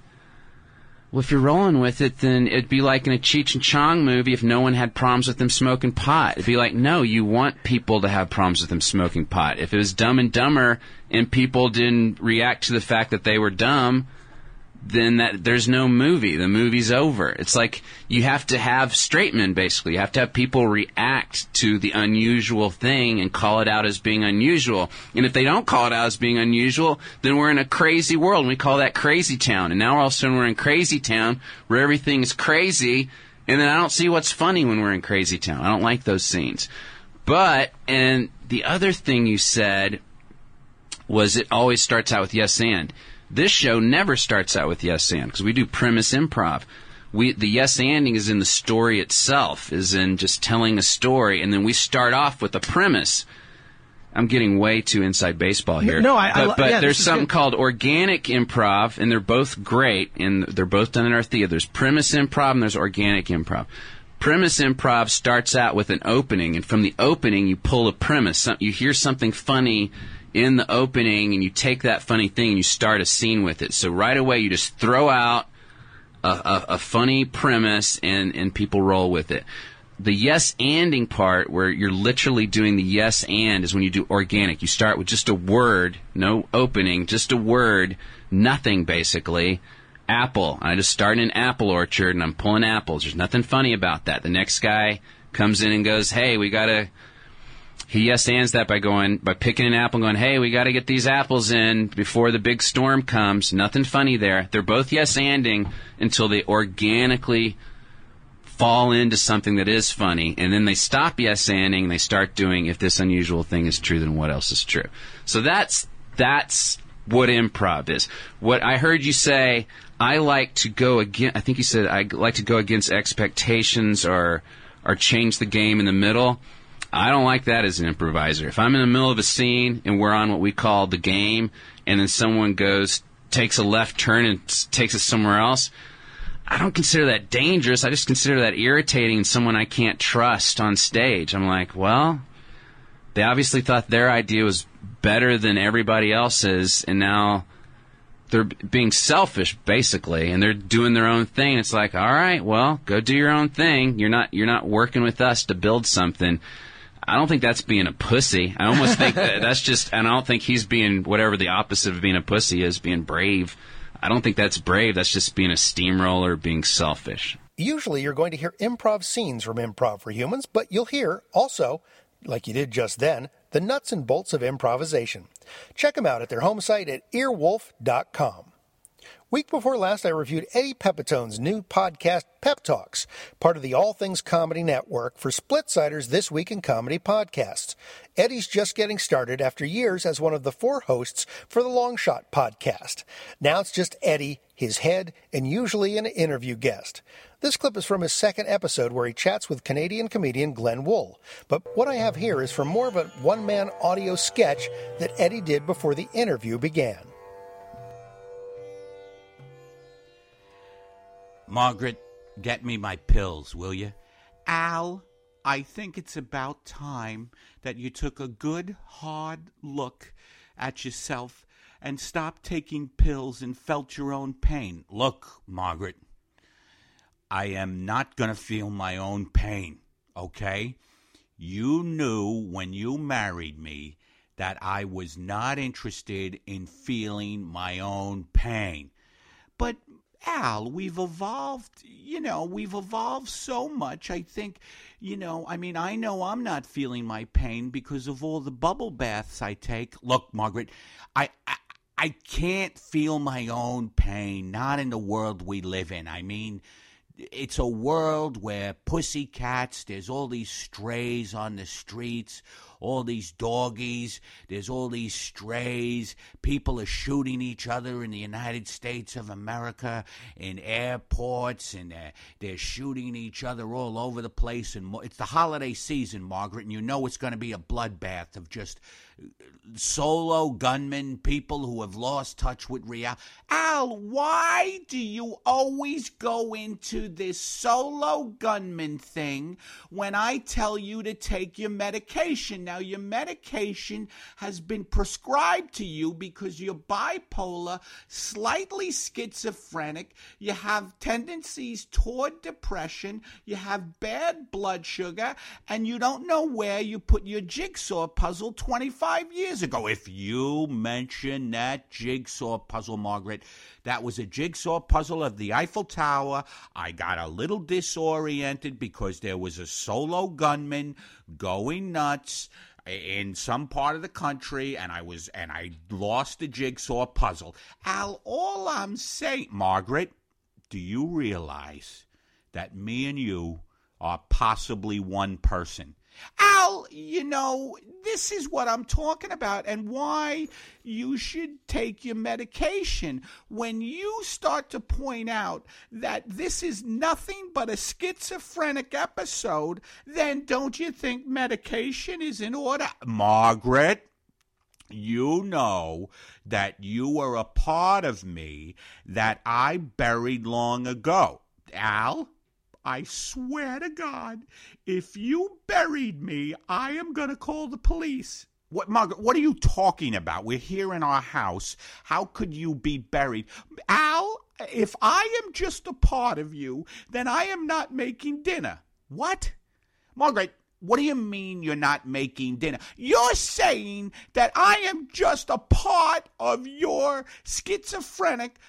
well if you're rolling with it then it'd be like in a cheech and chong movie if no one had problems with them smoking pot. It'd be like no you want people to have problems with them smoking pot. If it was dumb and dumber and people didn't react to the fact that they were dumb then that there's no movie. The movie's over. It's like you have to have straight men basically. You have to have people react to the unusual thing and call it out as being unusual. And if they don't call it out as being unusual, then we're in a crazy world and we call that crazy town. And now all of a sudden we're in crazy town where everything is crazy and then I don't see what's funny when we're in crazy town. I don't like those scenes. But and the other thing you said was it always starts out with yes and. This show never starts out with yes and because we do premise improv. We the yes anding is in the story itself, is in just telling a story, and then we start off with a premise. I'm getting way too inside baseball here. No, I- I but, lo- but yeah, there's something good. called organic improv, and they're both great, and they're both done in our theater. There's premise improv and there's organic improv. Premise improv starts out with an opening, and from the opening you pull a premise. You hear something funny in the opening, and you take that funny thing and you start a scene with it. So right away you just throw out a, a, a funny premise, and and people roll with it. The yes anding part, where you're literally doing the yes and, is when you do organic. You start with just a word, no opening, just a word, nothing basically. Apple. I just start in an apple orchard and I'm pulling apples. There's nothing funny about that. The next guy comes in and goes, "Hey, we gotta." He yes ands that by going by picking an apple and going, "Hey, we got to get these apples in before the big storm comes." Nothing funny there. They're both yes anding until they organically fall into something that is funny, and then they stop yes anding and they start doing if this unusual thing is true, then what else is true? So that's that's what improv is. What I heard you say, I like to go again. I think you said I like to go against expectations or or change the game in the middle. I don't like that as an improviser. If I'm in the middle of a scene and we're on what we call the game, and then someone goes takes a left turn and takes us somewhere else, I don't consider that dangerous. I just consider that irritating and someone I can't trust on stage. I'm like, well, they obviously thought their idea was better than everybody else's, and now they're being selfish, basically, and they're doing their own thing. It's like, all right, well, go do your own thing. You're not you're not working with us to build something. I don't think that's being a pussy. I almost think that that's just, and I don't think he's being whatever the opposite of being a pussy is, being brave. I don't think that's brave. That's just being a steamroller, being selfish. Usually you're going to hear improv scenes from Improv for Humans, but you'll hear also, like you did just then, the nuts and bolts of improvisation. Check them out at their home site at earwolf.com. Week before last, I reviewed Eddie Pepitone's new podcast, Pep Talks, part of the All Things Comedy Network for Splitsiders This Week in Comedy podcasts. Eddie's just getting started after years as one of the four hosts for the Long Shot podcast. Now it's just Eddie, his head, and usually an interview guest. This clip is from his second episode where he chats with Canadian comedian Glenn Wool. But what I have here is from more of a one man audio sketch that Eddie did before the interview began. Margaret, get me my pills, will you? Al, I think it's about time that you took a good, hard look at yourself and stopped taking pills and felt your own pain. Look, Margaret, I am not going to feel my own pain, okay? You knew when you married me that I was not interested in feeling my own pain. But Al, we've evolved, you know, we've evolved so much. I think, you know, I mean, I know I'm not feeling my pain because of all the bubble baths I take. Look, Margaret, I, I I can't feel my own pain, not in the world we live in. I mean, it's a world where pussycats, there's all these strays on the streets, all these doggies, there's all these strays. People are shooting each other in the United States of America, in airports, and they're, they're shooting each other all over the place. And it's the holiday season, Margaret, and you know it's going to be a bloodbath of just solo gunmen, people who have lost touch with reality. Al, why do you always go into this solo gunman thing when I tell you to take your medication? Now, your medication has been prescribed to you because you're bipolar, slightly schizophrenic, you have tendencies toward depression, you have bad blood sugar, and you don't know where you put your jigsaw puzzle 25 years ago. If you mention that jigsaw puzzle, Margaret, that was a jigsaw puzzle of the Eiffel Tower. I got a little disoriented because there was a solo gunman going nuts in some part of the country and I was and I lost the jigsaw puzzle. Al, all I'm saying, Margaret, do you realize that me and you are possibly one person? Al, you know, this is what I'm talking about and why you should take your medication. When you start to point out that this is nothing but a schizophrenic episode, then don't you think medication is in order? Margaret, you know that you were a part of me that I buried long ago. Al, I swear to God, if you buried me, I am going to call the police. What, Margaret, what are you talking about? We're here in our house. How could you be buried? Al, if I am just a part of you, then I am not making dinner. What? Margaret, what do you mean you're not making dinner? You're saying that I am just a part of your schizophrenic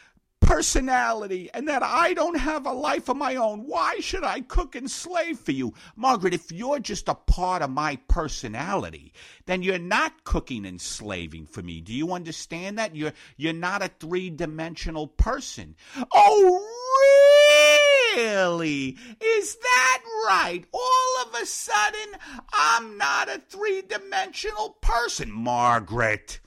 personality and that I don't have a life of my own. Why should I cook and slave for you? Margaret, if you're just a part of my personality, then you're not cooking and slaving for me. Do you understand that? You're you're not a three-dimensional person. Oh, really? Is that right? All of a sudden, I'm not a three-dimensional person, Margaret.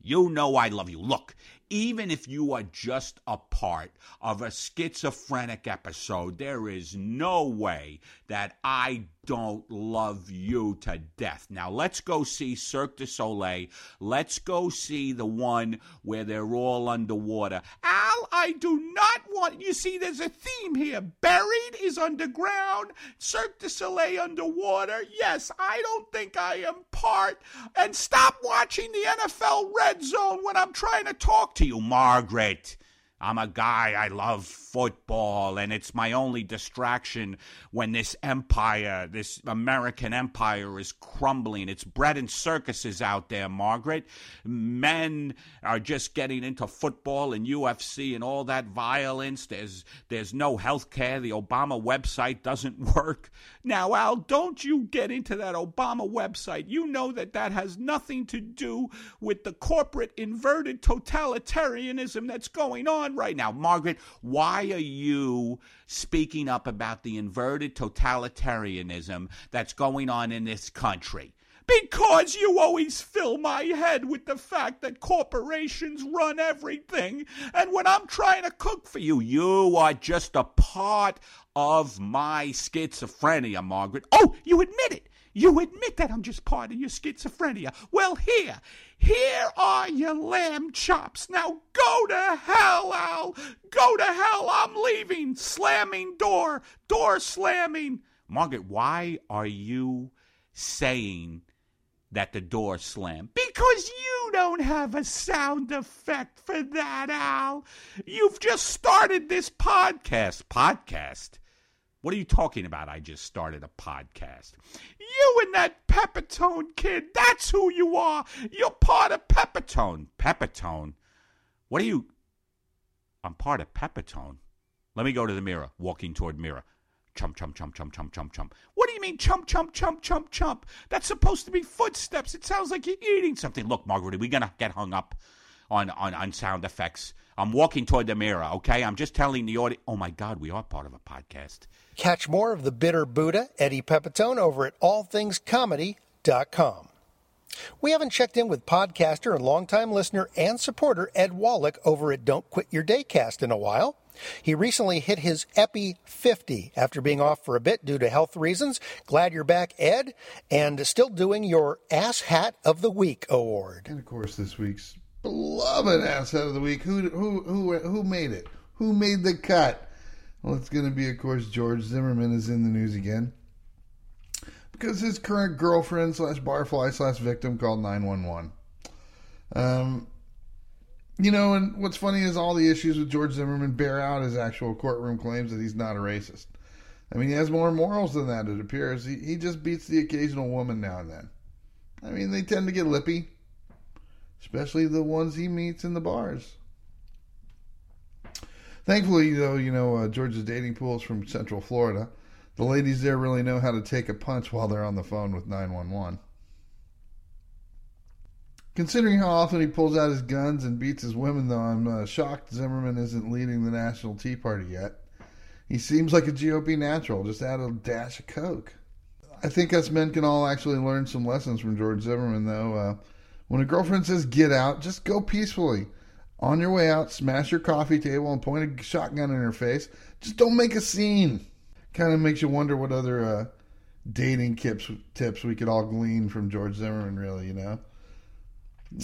You know I love you. Look, even if you are just a part of a schizophrenic episode, there is no way that I don't love you to death. Now, let's go see Cirque du Soleil. Let's go see the one where they're all underwater. Al, I do not want. You see, there's a theme here. Buried is underground, Cirque du Soleil underwater. Yes, I don't think I am part. And stop watching the NFL Red Zone when I'm trying to talk to you, Margaret. I'm a guy, I love football, and it's my only distraction when this empire, this American empire, is crumbling. It's bread and circuses out there, Margaret. Men are just getting into football and UFC and all that violence. There's, there's no health care. The Obama website doesn't work. Now, Al, don't you get into that Obama website. You know that that has nothing to do with the corporate inverted totalitarianism that's going on right now. Margaret, why are you speaking up about the inverted totalitarianism that's going on in this country? Because you always fill my head with the fact that corporations run everything. And when I'm trying to cook for you, you are just a part of my schizophrenia, Margaret. Oh, you admit it. You admit that I'm just part of your schizophrenia. Well, here, here are your lamb chops. Now go to hell, Al. Go to hell. I'm leaving. Slamming door. Door slamming. Margaret, why are you saying that the door slammed? Because you don't have a sound effect for that, Al. You've just started this podcast. Podcast? What are you talking about? I just started a podcast. You and that Pepitone kid, that's who you are. You're part of Pepitone. Pepitone? What are you? I'm part of Pepitone. Let me go to the mirror, walking toward mirror. Chump, chump, chump, chump, chump, chump, chump. What do you mean chump, chump, chump, chump, chump? That's supposed to be footsteps. It sounds like you're eating something. Look, Margaret, are we going to get hung up? on, on, on sound effects. I'm walking toward the mirror, okay? I'm just telling the audience. Oh my God, we are part of a podcast. Catch more of the bitter Buddha, Eddie Pepitone, over at allthingscomedy.com. We haven't checked in with podcaster and longtime listener and supporter Ed Wallach over at Don't Quit Your Daycast in a while. He recently hit his Epi 50 after being off for a bit due to health reasons. Glad you're back, Ed, and still doing your Ass Hat of the Week award. And of course, this week's beloved Ass Hat of the Week. Who who who who made it? Who made the cut? Well, it's going to be, of course, George Zimmerman is in the news again because his current girlfriend slash barfly slash victim called 911. Um, you know, and what's funny is all the issues with George Zimmerman bear out his actual courtroom claims that he's not a racist. I mean, he has more morals than that, it appears. He, he just beats the occasional woman now and then. I mean, they tend to get lippy, especially the ones he meets in the bars. Thankfully, though, you know, uh, George's dating pool is from Central Florida. The ladies there really know how to take a punch while they're on the phone with 911. Considering how often he pulls out his guns and beats his women, though, I'm uh, shocked Zimmerman isn't leading the National Tea Party yet. He seems like a GOP natural, just add a dash of coke. I think us men can all actually learn some lessons from George Zimmerman, though. Uh, when a girlfriend says get out, just go peacefully. On your way out, smash your coffee table and point a shotgun in her face. Just don't make a scene. Kind of makes you wonder what other uh, dating tips tips we could all glean from George Zimmerman, really, you know?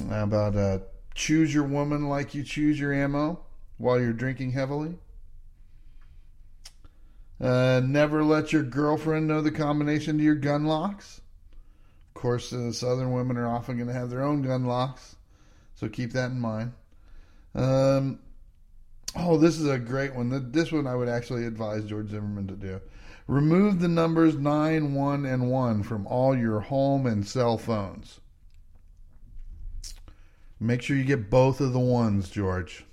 How about uh, choose your woman like you choose your ammo while you're drinking heavily? Uh, never let your girlfriend know the combination to your gun locks. Of course, uh, Southern women are often going to have their own gun locks, so keep that in mind. Um, oh, this is a great one. This one I would actually advise George Zimmerman to do. Remove the numbers 9, 1, and 1 from all your home and cell phones. Make sure you get both of the ones, George.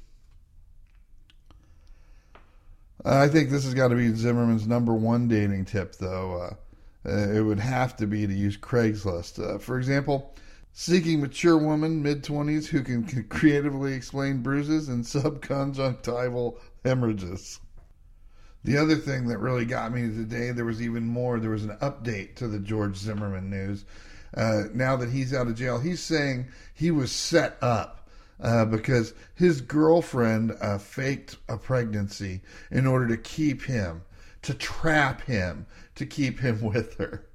I think this has got to be Zimmerman's number one dating tip, though. Uh, it would have to be to use Craigslist. Uh, for example, seeking mature woman, mid 20s, who can, creatively explain bruises and subconjunctival hemorrhages. The other thing that really got me today, there was even more. There was an update to the George Zimmerman news. Uh, now that he's out of jail, he's saying he was set up uh, because his girlfriend uh, faked a pregnancy in order to keep him, to trap him, to keep him with her.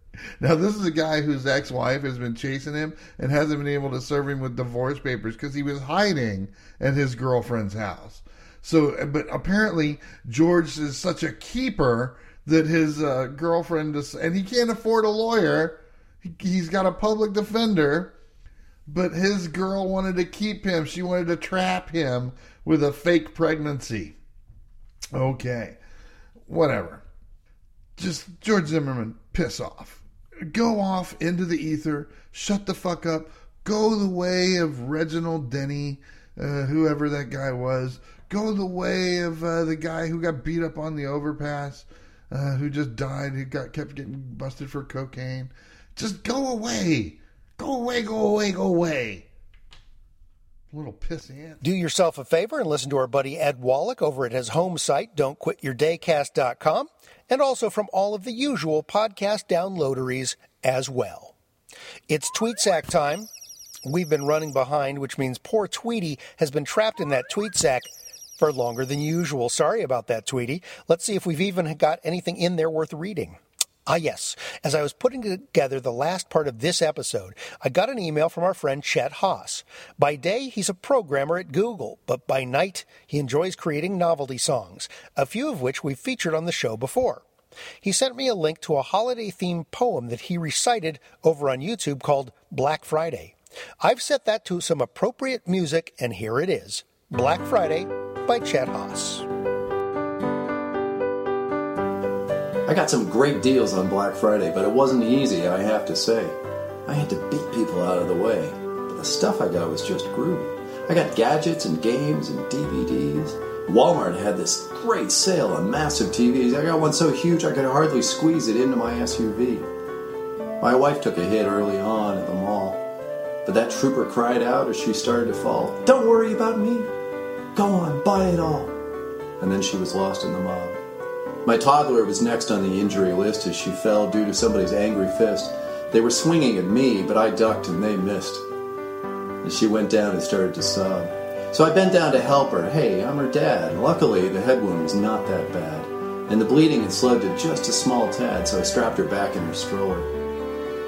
Now, this is a guy whose ex wife has been chasing him and hasn't been able to serve him with divorce papers because he was hiding at his girlfriend's house. So, but apparently, George is such a keeper that his uh, girlfriend, is, and he can't afford a lawyer. He, he's got a public defender, but his girl wanted to keep him. She wanted to trap him with a fake pregnancy. Okay, whatever. Just George Zimmerman, piss off. Go off into the ether. Shut the fuck up. Go the way of Reginald Denny, uh, whoever that guy was. Go the way of uh, the guy who got beat up on the overpass, uh, who just died. Who got kept getting busted for cocaine. Just go away. Go away. Go away. Go away. Little pissy ant. Do yourself a favor and listen to our buddy Ed Wallach over at his home site, don'tquityourdaycast.com, and also from all of the usual podcast downloaderies as well. It's Tweet Sack time. We've been running behind, which means poor Tweety has been trapped in that tweet sack for longer than usual. Sorry about that, Tweety. Let's see if we've even got anything in there worth reading. Ah, yes. As I was putting together the last part of this episode, I got an email from our friend Chet Haas. By day, he's a programmer at Google, but by night, he enjoys creating novelty songs, a few of which we've featured on the show before. He sent me a link to a holiday themed poem that he recited over on YouTube called Black Friday. I've set that to some appropriate music, and here it is Black Friday by Chet Haas. I got some great deals on Black Friday, but it wasn't easy, I have to say. I had to beat people out of the way, but the stuff I got was just groovy. I got gadgets and games and DVDs. Walmart had this great sale on massive TVs. I got one so huge I could hardly squeeze it into my SUV. My wife took a hit early on at the mall. But that trooper cried out as she started to fall, Don't worry about me. Go on, buy it all. And then she was lost in the mob. My toddler was next on the injury list as she fell due to somebody's angry fist. They were swinging at me, but I ducked and they missed. And she went down and started to sob. So I bent down to help her. Hey, I'm her dad. Luckily, the head wound was not that bad. And the bleeding had slowed to just a small tad, so I strapped her back in her stroller.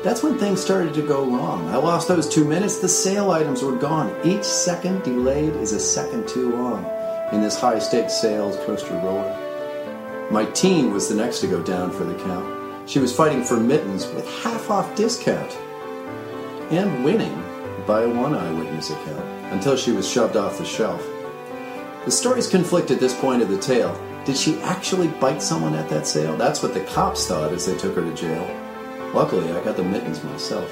That's when things started to go wrong. I lost those two minutes. The sale items were gone. Each second delayed is a second too long in this high stakes sales coaster roller. My teen was the next to go down for the count. She was fighting for mittens with half off discount and winning by one eyewitness account until she was shoved off the shelf. The stories conflict at this point of the tale. Did she actually bite someone at that sale? That's what the cops thought as they took her to jail. Luckily, I got the mittens myself.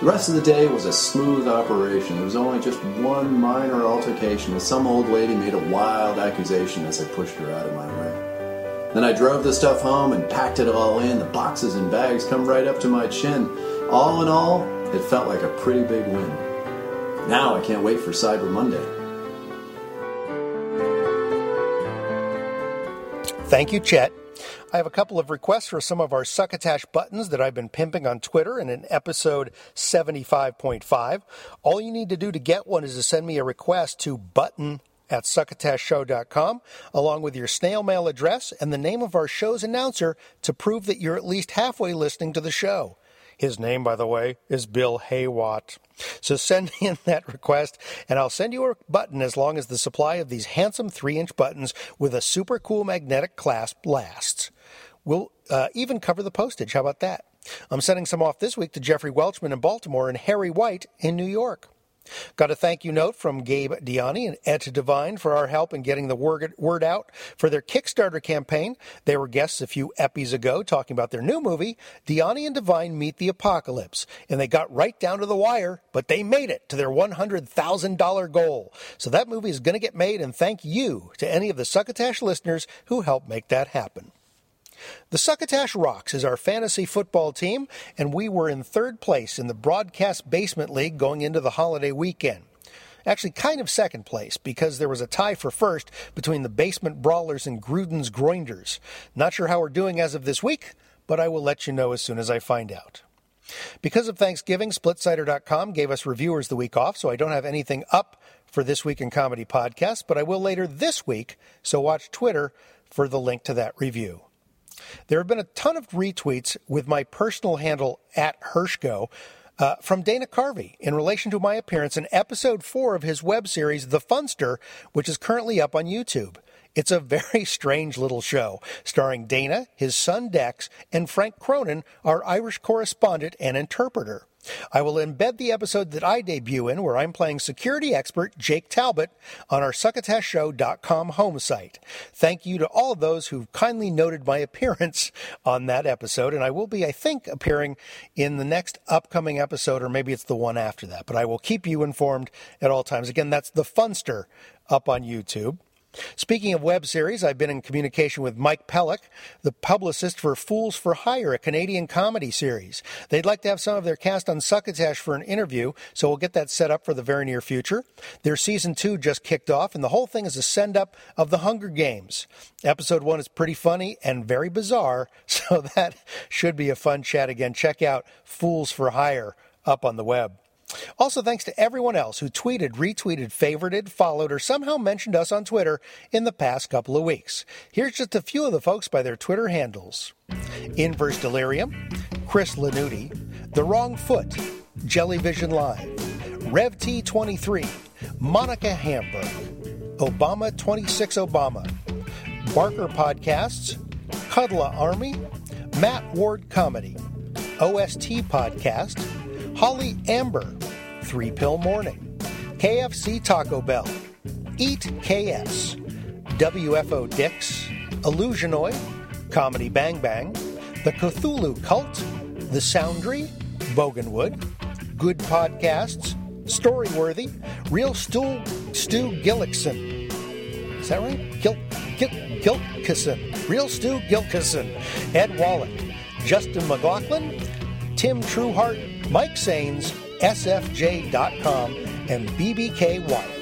The rest of the day was a smooth operation. There was only just one minor altercation as some old lady made a wild accusation as I pushed her out of my way. Then I drove the stuff home and packed it all in. The boxes and bags come right up to my chin. All in all, it felt like a pretty big win. Now I can't wait for Cyber Monday. Thank you, Chet. I have a couple of requests for some of our succotash buttons that I've been pimping on Twitter and in episode 75.5. All you need to do to get one is to send me a request to button at succotashshow.com along with your snail mail address and the name of our show's announcer to prove that you're at least halfway listening to the show. His name, by the way, is Bill Haywatt. So send in that request, and I'll send you a button as long as the supply of these handsome 3 inch buttons with a super cool magnetic clasp lasts. We'll uh, even cover the postage. How about that? I'm sending some off this week to Jeffrey Welchman in Baltimore and Harry White in New York. Got a thank you note from Gabe Diani and Ed Devine for our help in getting the word, out for their Kickstarter campaign. They were guests a few epis ago talking about their new movie, Diani and Devine Meet the Apocalypse. And they got right down to the wire, but they made it to their $100,000 goal. So that movie is going to get made, and thank you to any of the Succotash listeners who helped make that happen. The Succotash Rocks is our fantasy football team, and we were in third place in the Broadcast Basement League going into the holiday weekend. Actually, kind of second place because there was a tie for first between the Basement Brawlers and Gruden's Groinders. Not sure how we're doing as of this week, but I will let you know as soon as I find out. Because of Thanksgiving, SplitSider.com gave us reviewers the week off, so I don't have anything up for This Week in Comedy podcast, but I will later this week, so watch Twitter for the link to that review. There have been a ton of retweets with my personal handle at Hirschgo uh, from Dana Carvey in relation to my appearance in episode four of his web series, The Funster, which is currently up on YouTube. It's a very strange little show, starring Dana, his son Dex, and Frank Cronin, our Irish correspondent and interpreter. I will embed the episode that I debut in, where I'm playing security expert Jake Talbot, on our succotashshow.com home site. Thank you to all of those who've kindly noted my appearance on that episode, and I will be, I think, appearing in the next upcoming episode, or maybe it's the one after that, but I will keep you informed at all times. Again, that's The Funster up on YouTube. Speaking of web series, I've been in communication with Mike Pellick, the publicist for Fools for Hire, a Canadian comedy series. They'd like to have some of their cast on Succotash for an interview, so we'll get that set up for the very near future. Their season two just kicked off, and the whole thing is a send up of the Hunger Games. Episode one is pretty funny and very bizarre, so that should be a fun chat again. Check out Fools for Hire up on the web. Also, thanks to everyone else who tweeted, retweeted, favorited, followed, or somehow mentioned us on Twitter in the past couple of weeks. Here's just a few of the folks by their Twitter handles Inverse Delirium, Chris Lanuti, The Wrong Foot, Jellyvision Live, Rev T23, Monica Hamburg, Obama 26 Obama, Barker Podcasts, Cuddla Army, Matt Ward Comedy, OST Podcast, Holly Amber, Three Pill Morning, KFC Taco Bell, Eat KS, WFO Dix, Illusionoid, Comedy Bang Bang, The Cthulhu Cult, The Soundry, Boganwood, Good Podcasts, Storyworthy, Real Stu, Stu Gillickson. Is that right? Gil, Gil, Gilkison. Real Stu Gilkison. Ed Wallach, Justin McLaughlin, Tim Trueheart, Mike Sains, sfj.com, and BBK Wyatt.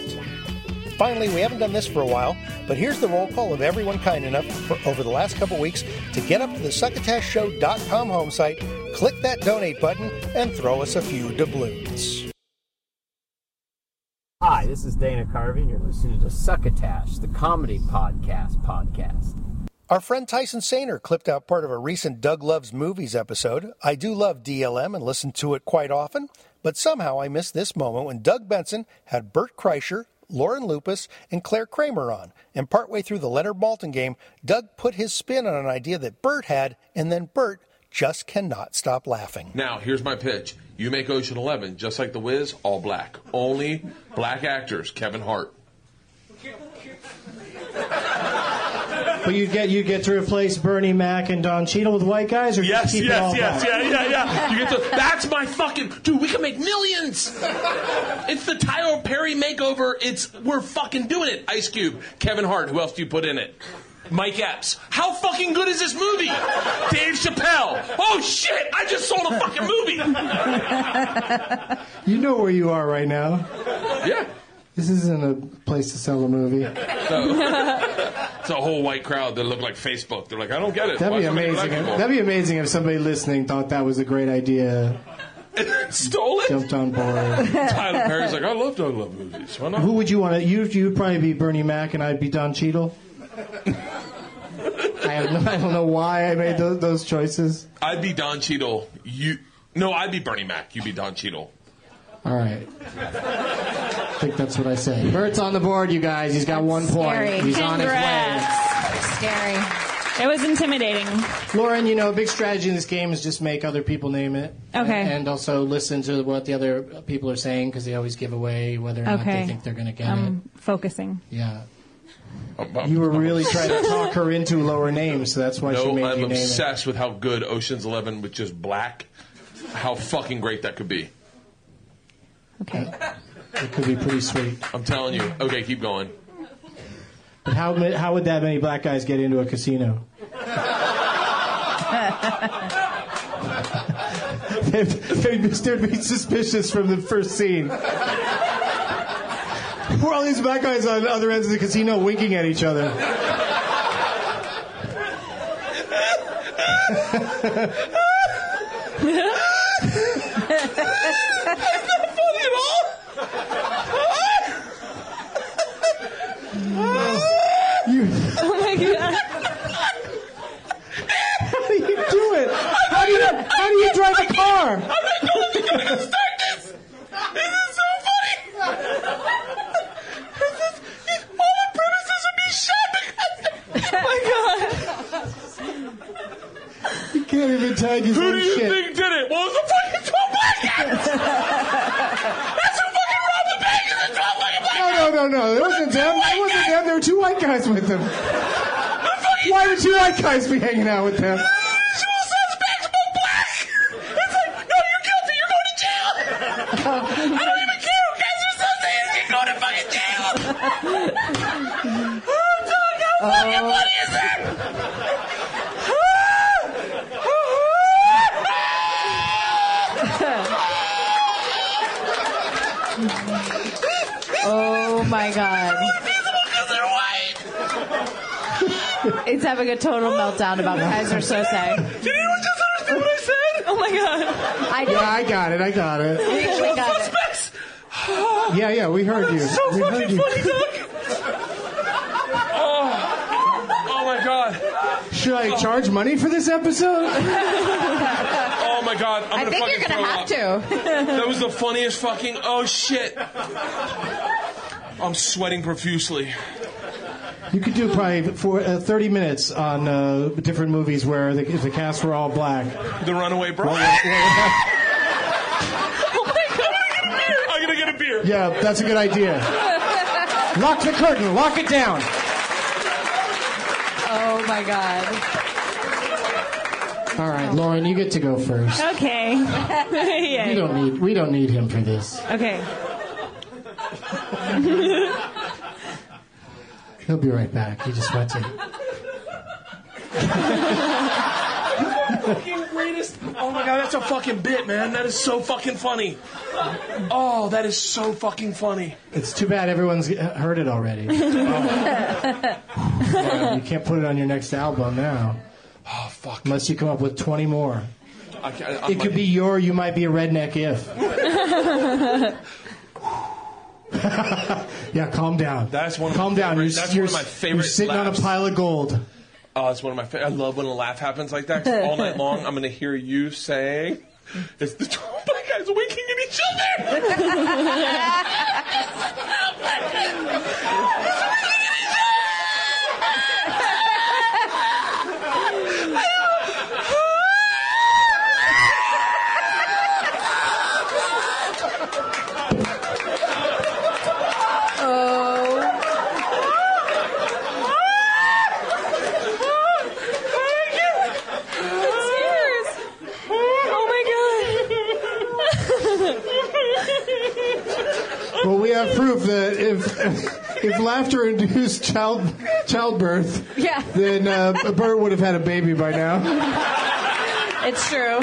Finally, we haven't done this for a while, but here's the roll call of everyone kind enough for over the last couple weeks to get up to the succotashshow.com home site, click that donate button, and throw us a few doubloons. Hi, this is Dana Carvey, and you're listening to Succotash, the comedy podcast podcast. Our friend Tyson Sainer clipped out part of a recent Doug Loves Movies episode. I do love DLM and listen to it quite often, but somehow I missed this moment when Doug Benson had Bert Kreischer, Lauren Lapkus, and Clare Kramer on. And partway through the Leonard Maltin game, Doug put his spin on an idea that Bert had, and then Bert just cannot stop laughing. Now, here's my pitch. You make Ocean Eleven just like The Wiz, all black. Only black actors. Kevin Hart. But you get you get to replace Bernie Mac and Don Cheadle with white guys, or Yes, keep it yes, all yes, black? yeah, yeah, yeah. You get to, that's my fucking dude. We can make millions. It's the Tyler Perry makeover. It's we're fucking doing it. Ice Cube, Kevin Hart. Who else do you put in it? Mike Epps. How fucking good is this movie? Dave Chappelle. Oh shit! I just sold a fucking movie. You know where you are right now. Yeah. This isn't a place to sell a movie. It's a whole white crowd that look like Facebook. They're like, I don't get it. That'd Why be so many black amazing. people? That'd be amazing if somebody listening thought that was a great idea. Stole it. Jumped on board. Tyler Perry's like, I love Doug Love movies. Why not? Who would you want to? You you would probably be Bernie Mac, and I'd be Don Cheadle. I, have no, I don't know why I made those, those choices. I'd be Don Cheadle. You no, I'd be Bernie Mac. You'd be Don Cheadle. All right. I think that's what I said. Bert's on the board, you guys. He's got one point. Scary. point. He's on his way. Congrats. Scary. It was intimidating. Lauren, you know, a big strategy in this game is just make other people name it. Okay. And also listen to what the other people are saying because they always give away whether or not they think they're going to get I'm focusing. Yeah. Oh, you were really trying to talk her into lower names, so that's why she made I'm you name it. obsessed with how good Ocean's Eleven with just black. How fucking great that could be. Okay. It could be pretty sweet. I'm telling you. Okay, keep going. But how how would that many black guys get into a casino? they'd, they'd, they'd be suspicious from the first scene. Who are all these black guys on the other ends of the casino winking at each other? funny at You, oh my god. how do you do it? How do you, how do you drive a car? I'm not going to gonna start this. This is so funny. This is, all the premises would be shot. Oh my god. You can't even tag his Who own do you shit. think did it? What was the fucking 12 black guys? That's who fucking robbed the bank and the 12 fucking black No, no. It wasn't them. It wasn't them. There were two white guys with them. Why would two white guys be hanging out with them? Back to black. It's like, no, you're guilty. You're going to jail. I don't even care. You guys are so saying you go to fucking jail. oh, how uh, fucking funny is that? Oh my god. It's having a total meltdown about Keyser Söze. Did anyone just understand what I said? Oh my god. I did. Yeah, I got it. I got it. We, we got it. Suspects. Yeah, yeah, we heard you. So we heard fucking you. funny, Doug. Oh, oh my god. Should I charge money for this episode? Oh my god. I'm I gonna think fucking you're gonna have up. to. That was the funniest fucking. Oh shit. I'm sweating profusely. You could do probably for uh, 30 minutes on uh, different movies where the, if the cast were all black. The Runaway Bride. oh my God. I'm gonna get a beer. Yeah, that's a good idea. Lock the curtain. Lock it down. Oh my god. All right, Lauren, you get to go first. Okay. We don't need we don't need him for this. Okay. He'll be right back. He just went to. fucking greatest. Oh my god, that's a fucking bit, man. That is so fucking funny. Oh, that is so fucking funny. It's too bad everyone's uh, heard it already. Well, you can't put it on your next album now. Oh fuck! Unless you come up with 20 more. I It could be your "You Might Be a Redneck If." yeah, calm down. That's one of calm my down. favorite- You're, that's you're, one of my favorite You're sitting on a pile of gold. Oh, it's one of my favorite. I love when a laugh happens like that. all night long, I'm gonna hear you saying, "It's the two black guys winking at each Well, we have proof that if if laughter induced child childbirth, Yeah. then uh, Bert would have had a baby by now. It's true.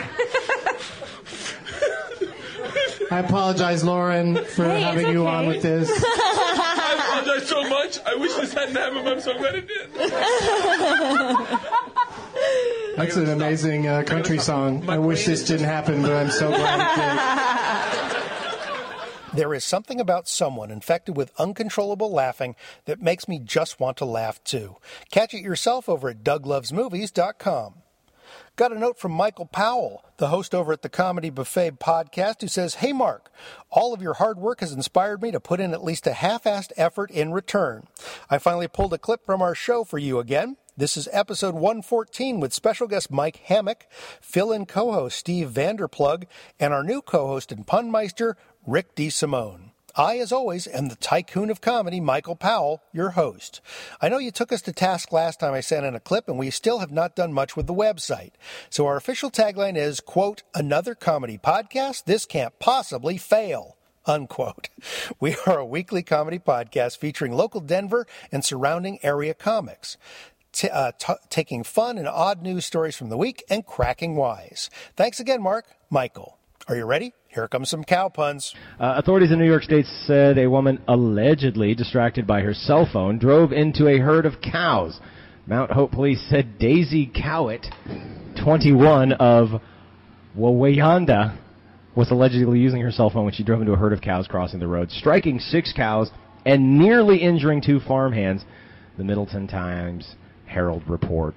I apologize, Lauren, for Hey, it's having you on with this. I apologize so much. I wish this hadn't happened, but I'm so glad it did. That's an amazing uh, country song. I wish this didn't happen, but I'm so glad it did. There is something about someone infected with uncontrollable laughing that makes me just want to laugh too. Catch it yourself over at douglovesmovies.com. Got a note from Michael Powell, the host over at the Comedy Buffet podcast, who says, Hey Mark, all of your hard work has inspired me to put in at least a half assed effort in return. I finally pulled a clip from our show for you again. This is episode 114 with special guest Mike Hammock, fill in co host Steve Vanderplug, and our new co host and punmeister, Rick DeSimone. I, as always, am the tycoon of comedy, Michael Powell, your host. I know you took us to task last time I sent in a clip, and we still have not done much with the website. So our official tagline is, quote, another comedy podcast? This can't possibly fail. Unquote. We are a weekly comedy podcast featuring local Denver and surrounding area comics. T- uh, t- taking fun and odd news stories from the week and cracking wise. Thanks again, Mark. Michael, are you ready? Here comes some cow puns. Uh, authorities in New York State said a woman allegedly distracted by her cell phone drove into a herd of cows. Mount Hope police said Daisy Cowett, 21 of Wawayanda, was allegedly using her cell phone when she drove into a herd of cows crossing the road, striking six cows and nearly injuring two farmhands. The Middletown Times Herald report.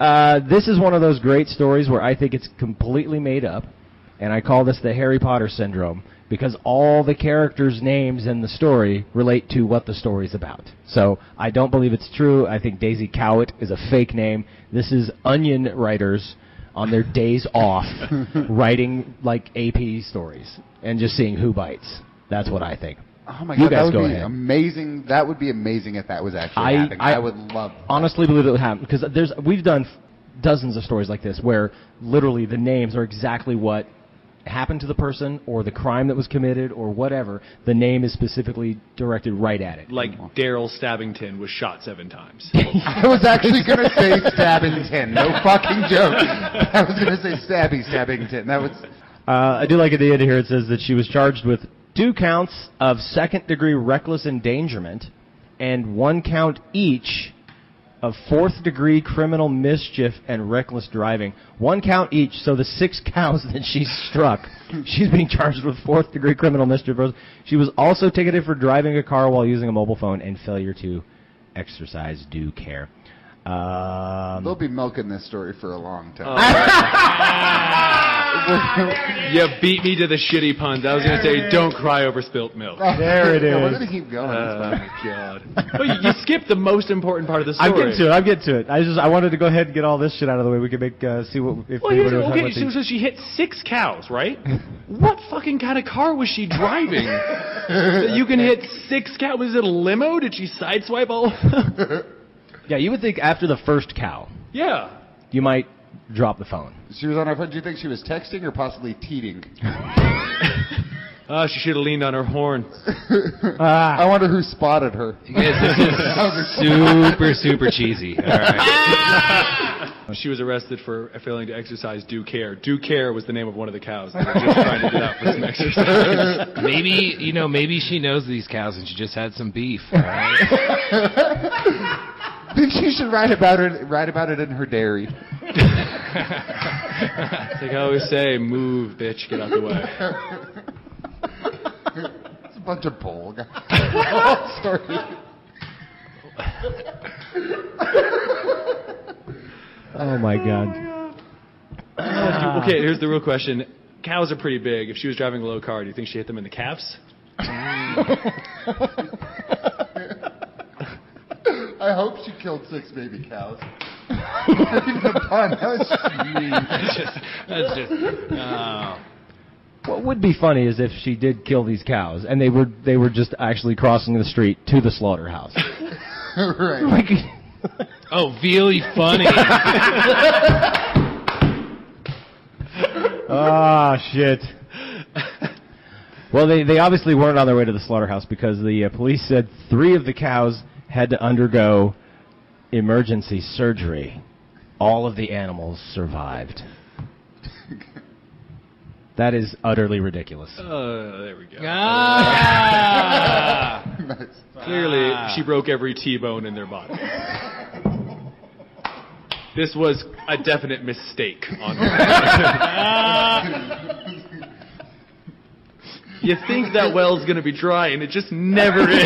Uh, this is one of those great stories where I think it's completely made up, and I call this the Harry Potter syndrome because all the characters' names in the story relate to what the story's about. So I don't believe it's true. I think Daisy Cowett is a fake name. This is Onion writers on their days off writing like AP stories and just seeing who bites. That's what I think. Oh my you god, guys that would go be ahead. amazing. That would be amazing if that was actually I, happening. I, I, would love. honestly believe it would happen because there's we've done dozens of stories like this where literally the names are exactly what happened to the person or the crime that was committed or whatever. The name is specifically directed right at it. Like Daryl Stabbington was shot seven times. I was actually going to say Stabbington. No fucking joke. I was going to say Stabby Stabbington. That was. Uh, I do like at the end here it says that she was charged with two counts of second degree reckless endangerment and one count each of fourth degree criminal mischief and reckless driving. One count each, so the six counts that she struck, she's being charged with fourth degree criminal mischief. She was also ticketed for driving a car while using a mobile phone and failure to exercise due care. Um, They'll be milking this story for a long time. you beat me to the shitty puns. I was going to say, don't cry over spilt milk. There it is. Yeah, we're going to keep going. Oh, It's fine. God. Well, you, you skipped the most important part of the story. I'm getting to it. I'm getting to it. I just I wanted to go ahead and get all this shit out of the way. We can make uh, see what if Well, anybody here's, okay, so, so she hit six cows, right? what fucking kind of car was she driving? that you can hit six cows? Was it a limo? Did she sideswipe all? Yeah, you would think after the first cow, yeah. you might drop the phone. She was on her phone. Do you think she was texting or possibly teeting? Oh, ah, she should have leaned on her horn. Ah. I wonder who spotted her. Yes, this is super, super cheesy. All right. Ah. She was arrested for failing to exercise due care. Due care was the name of one of the cows. They were just trying to get out for some exercise. maybe you know, maybe she knows these cows and she just had some beef. I think she should write about it. Write about it in her diary. It's like I always say, move, bitch, get out the way. It's a bunch of bull. oh, sorry. Oh my god. okay, here's the real question. Cows are pretty big. If she was driving a low car, do you think she hit them in the calves? I hope she killed six baby cows. Even a pun. That was just mean. That's just, that's just, oh. What would be funny is if she did kill these cows and they were they were just actually crossing the street to the slaughterhouse. right. Like, oh, really funny. Ah, shit. Well, they, they obviously weren't on their way to the slaughterhouse because the uh, police said three of the cows had to undergo emergency surgery. All of the animals survived. That is utterly ridiculous. Uh, there we go. Ah! Clearly, Ah. she broke every T-bone in their body. This was a definite mistake on her part. You think that well's going to be dry, and it just never is.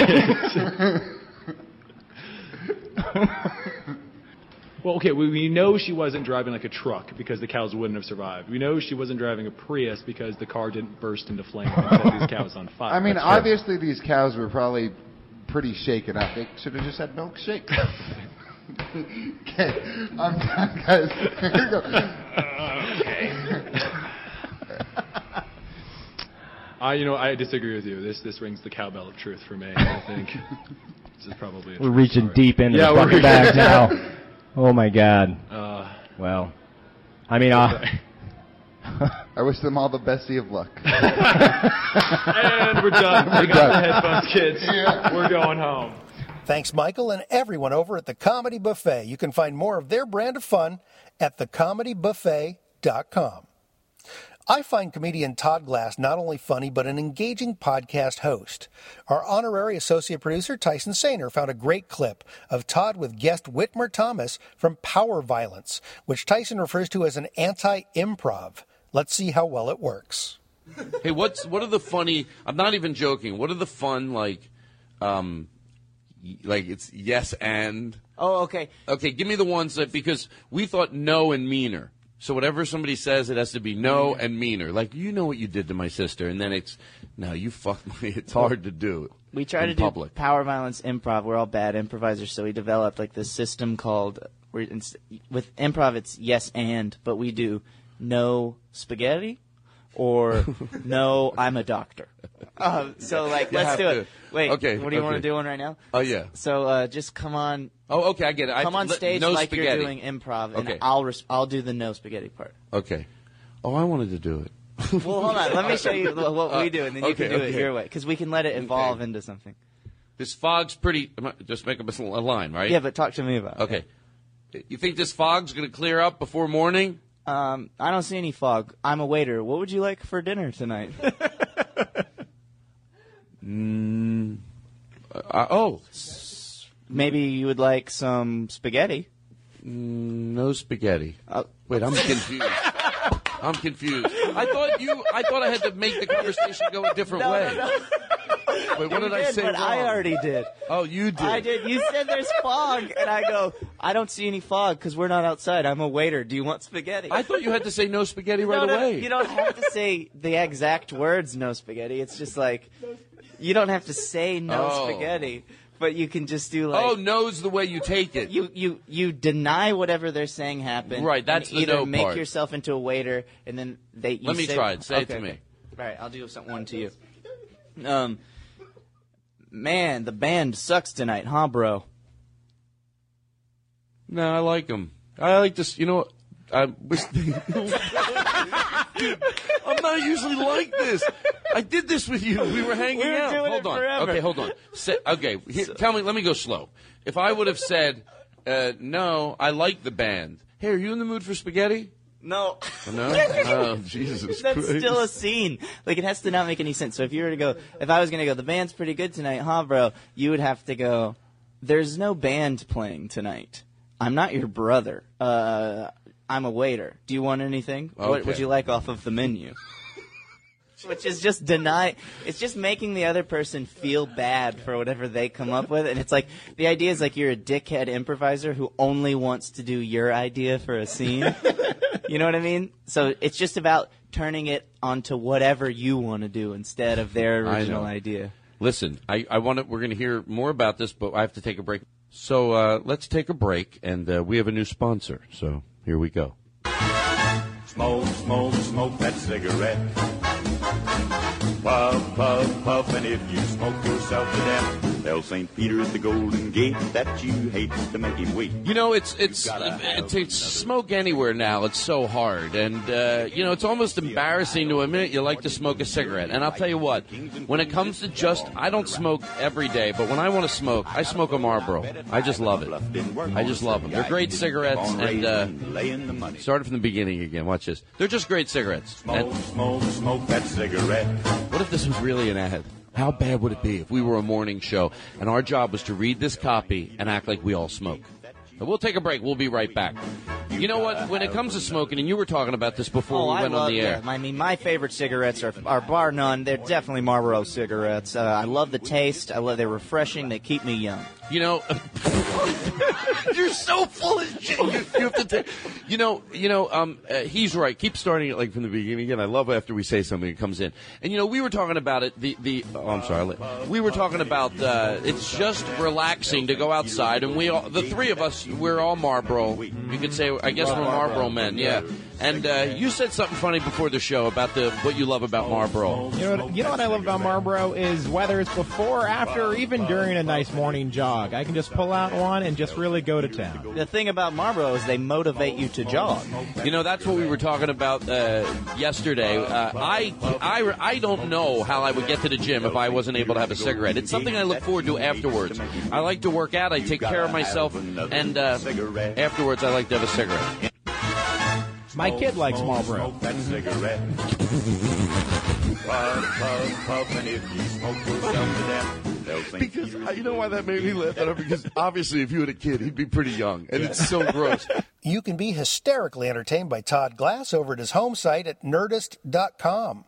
well, okay, we, we know she wasn't driving like a truck because the cows wouldn't have survived. We know she wasn't driving a Prius because the car didn't burst into flame and set these cows on fire. I mean, That's obviously these cows were probably pretty shaken up. They should have just had milkshake. okay, I'm done, guys. We go. I, you know, I disagree with you. This this rings the cowbell of truth for me. I think this is probably. A We're reaching story. deep into yeah, the fucking bag now. Oh my god. Uh, Well, I mean, uh, I wish them all the bestie of luck. and we're done. We're We got the headphones, kids. We're going home. Thanks, Michael, and everyone over at the Comedy Buffet. You can find more of their brand of fun at thecomedybuffet.com. I find comedian Todd Glass not only funny, but an engaging podcast host. Our honorary associate producer, Tyson Sainer, found a great clip of Todd with guest Whitmer Thomas from Power Violence, which Tyson refers to as an anti improv. Let's see how well it works. hey, what's what are the funny? I'm not even joking. What are the fun like, um, like it's yes and. Oh, okay. Okay, give me the ones that because we thought no and meaner. So whatever somebody says, it has to be no and meaner. Like you know what you did to my sister, and then it's no, you fucked me. It's hard to do. We try to do public. power violence improv. We're all bad improvisers, so we developed like this system called with improv. It's yes and, but we do no spaghetti or no I'm a doctor. Um, so like, You let's have do it. to. Wait, Okay, what do you want to okay. do one right now? Oh yeah. So uh, just come on. Oh, okay, I get it. I- Come on let- stage no like spaghetti. you're doing improv, and Okay. I'll res- I'll do the no spaghetti part. Okay. Oh, I wanted to do it. well, hold on. Let me show you what we do, and then you okay, can do it okay. your way, because we can let it evolve into something. This fog's pretty. am I- Just make up a line, right? Yeah, but talk to me about it. Okay. You think this fog's going to clear up before morning? Um, I don't see any fog. I'm a waiter. What would you like for dinner tonight? Mm, uh, oh. Maybe you would like some spaghetti. Mm, no spaghetti. Wait, I'm confused. I'm confused. I thought you. I thought I had to make the conversation go a different No, way. no, Wait, what You did I say But I already did. Oh, you did. I did. You said there's fog, and I go, I don't see any fog because we're not outside. I'm a waiter. Do you want spaghetti? I thought you had to say no spaghetti right No, no, away. You don't have to say the exact words "no spaghetti." It's just like you don't have to say no Oh. spaghetti, but you can just do like oh, no's the way you take it. you you you deny whatever they're saying happened. Right, that's and the either no make part. yourself into a waiter, and then they. Let me say, try it. Say it Okay, to me. All right, I'll do something one to you. Um, man, the band sucks tonight, huh, bro? No, I like them. I like this. You know, what? I wish. I'm not usually like this. I did this with you. We were hanging We were out. hold on. forever. Okay, hold on. Say, okay, here, tell me. Let me go slow. If I would have said, Uh, no, I like the band. Hey, are you in the mood for spaghetti? No. No? Oh, Jesus That's Christ. still a scene. Like it has to not make any sense. So if you were to go, if I was gonna go, the band's pretty good tonight, huh, bro? You would have to go. There's no band playing tonight. I'm not your brother. Uh, I'm a waiter. Do you want anything? What would you like off of the menu? Which is just deny. It's just making the other person feel bad for whatever they come up with, and it's like the idea is like you're a dickhead improviser who only wants to do your idea for a scene. you know what I mean? So it's just about turning it onto whatever you want to do instead of their original idea. Listen, I, I want to. We're going to hear more about this, but I have to take a break. So uh, let's take a break, and uh, we have a new sponsor. So here we go. Smoke, smoke, smoke that cigarette. Puff, puff, puff, and if you smoke yourself to death, tell St. Peter at the Golden Gate that you hate to make him wait. You know, it's it's uh, to smoke anywhere now. It's so hard, and uh, you know, it's almost embarrassing to admit you like to smoke a cigarette. And I'll tell you what, when it comes to just, I don't smoke every day, but when I want to smoke, I smoke a Marlboro. I just love it. I just love them. They're great cigarettes, and uh, started from the beginning again. Watch this. They're just great cigarettes. Smoke, smoke, smoke that cigarette. What if this was really an ad? How bad would it be if we were a morning show and our job was to read this copy and act like we all smoke? We'll take a break. We'll be right back. You know what? When it comes to smoking, and you were talking about this before Oh, we went on the air. them. I mean, my favorite cigarettes are, are bar none. They're definitely Marlboro cigarettes. Uh, I love the taste. I love they're refreshing. They keep me young. You know, you're so full of shit. You, you have to take. You know, you know. Um, uh, he's right. Keep starting it like from the beginning again. I love after we say something, it comes in. And you know, we were talking about it. The the. Oh, I'm sorry. We were talking about. Uh, it's just relaxing to go outside, and we all, the three of us, we're all Marlboro. You could say, I guess we're Marlboro men. Yeah. And uh, you said something funny before the show about the what you love about Marlboro. You know, what, you know what I love about Marlboro is whether it's before, after, or even during a nice morning jog, I can just pull out one and just really go to town. The thing about Marlboro is they motivate you to jog. You know, that's what we were talking about uh, yesterday. Uh, I, I, I don't know how I would get to the gym if I wasn't able to have a cigarette. It's something I look forward to afterwards. I like to work out. I take care of myself, and uh, afterwards I like to have a cigarette. My kid likes Marlboro. Smoke that cigarette. puff, puff, puff, and if you smoke yourself to death, tell St. Because Peter uh, you know why that made me laugh at? Because obviously, if you had a kid, he'd be pretty young, and it's so gross. You can be hysterically entertained by Todd Glass over at his home site at nerdist.com.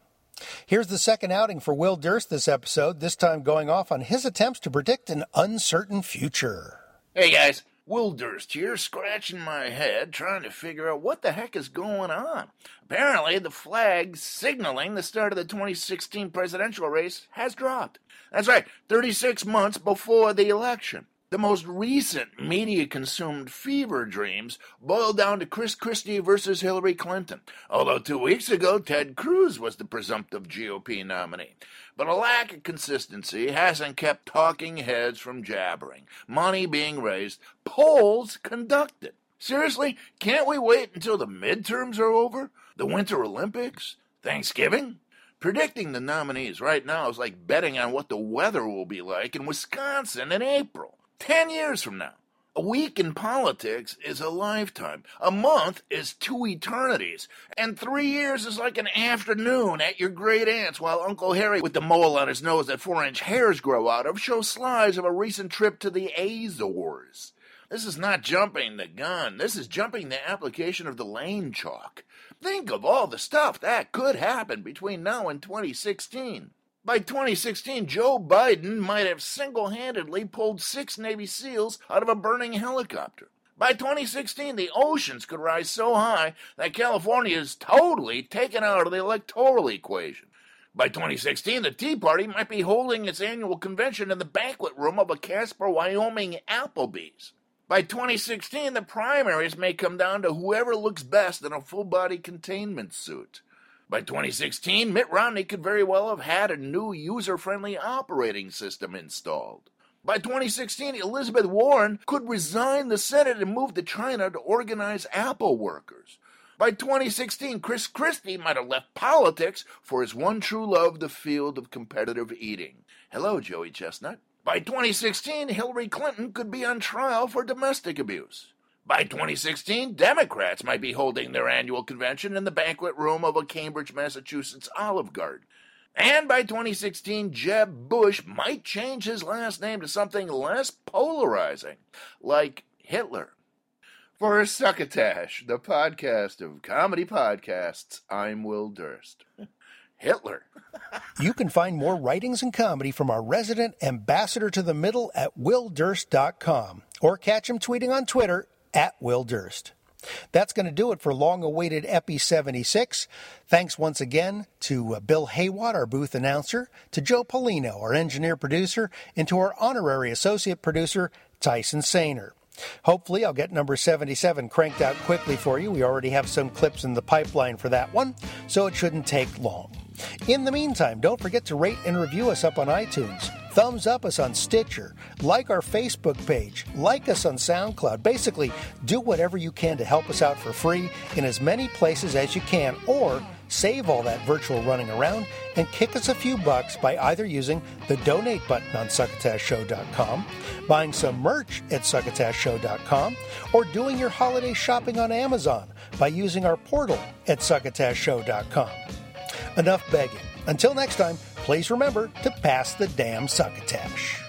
Here's the second outing for Will Durst this episode, this time going off on his attempts to predict an uncertain future. Hey guys, Will Durst here, scratching my head, trying to figure out what the heck is going on. Apparently, the flag signaling the start of the 2016 presidential race has dropped. That's right, 36 months before the election. The most recent media consumed fever dreams boiled down to Chris Christie versus Hillary Clinton, although two weeks ago Ted Cruz was the presumptive GOP nominee. But a lack of consistency hasn't kept talking heads from jabbering, money being raised, polls conducted. Seriously, can't we wait until the midterms are over? The Winter Olympics? Thanksgiving? Predicting the nominees right now is like betting on what the weather will be like in Wisconsin in April. Ten years from now. A week in politics is a lifetime. A month is two eternities. And three years is like an afternoon at your great aunt's while Uncle Harry, with the mole on his nose that four inch hairs grow out of, shows slides of a recent trip to the Azores. This is not jumping the gun. This is jumping the application of the lane chalk. Think of all the stuff that could happen between now and 2016. By 2016, Joe Biden might have single handedly pulled six Navy SEALs out of a burning helicopter. By 2016, the oceans could rise so high that California is totally taken out of the electoral equation. By 2016, the Tea Party might be holding its annual convention in the banquet room of a Casper, Wyoming Applebee's. By 2016, the primaries may come down to whoever looks best in a full body containment suit. By 2016, Mitt Romney could very well have had a new user friendly operating system installed. By 2016, Elizabeth Warren could resign the Senate and move to China to organize Apple workers. By 2016, Chris Christie might have left politics for his one true love, the field of competitive eating. Hello, Joey Chestnut. By 2016, Hillary Clinton could be on trial for domestic abuse. By 2016, Democrats might be holding their annual convention in the banquet room of a Cambridge, Massachusetts Olive Garden. And by 2016, Jeb Bush might change his last name to something less polarizing, like Hitler. For Succotash, the podcast of comedy podcasts, I'm Will Durst. Hitler. You can find more writings and comedy from our resident ambassador to the middle at willdurst.com or catch him tweeting on Twitter at Will Durst. That's going to do it for long awaited Epi 76. Thanks once again to uh, Bill Haywatt, our booth announcer, to Joe Polino, our engineer producer, and to our honorary associate producer, Tyson Sainer. Hopefully, I'll get number 77 cranked out quickly for you. We already have some clips in the pipeline for that one, so it shouldn't take long. In the meantime, don't forget to rate and review us up on iTunes. Thumbs up us on Stitcher. Like our Facebook page. Like us on SoundCloud. Basically, do whatever you can to help us out for free in as many places as you can, or save all that virtual running around and kick us a few bucks by either using the donate button on succotashshow.com, buying some merch at succotashshow.com, or doing your holiday shopping on Amazon by using our portal at succotashshow.com. Enough begging. Until next time, please remember to pass the damn succotash.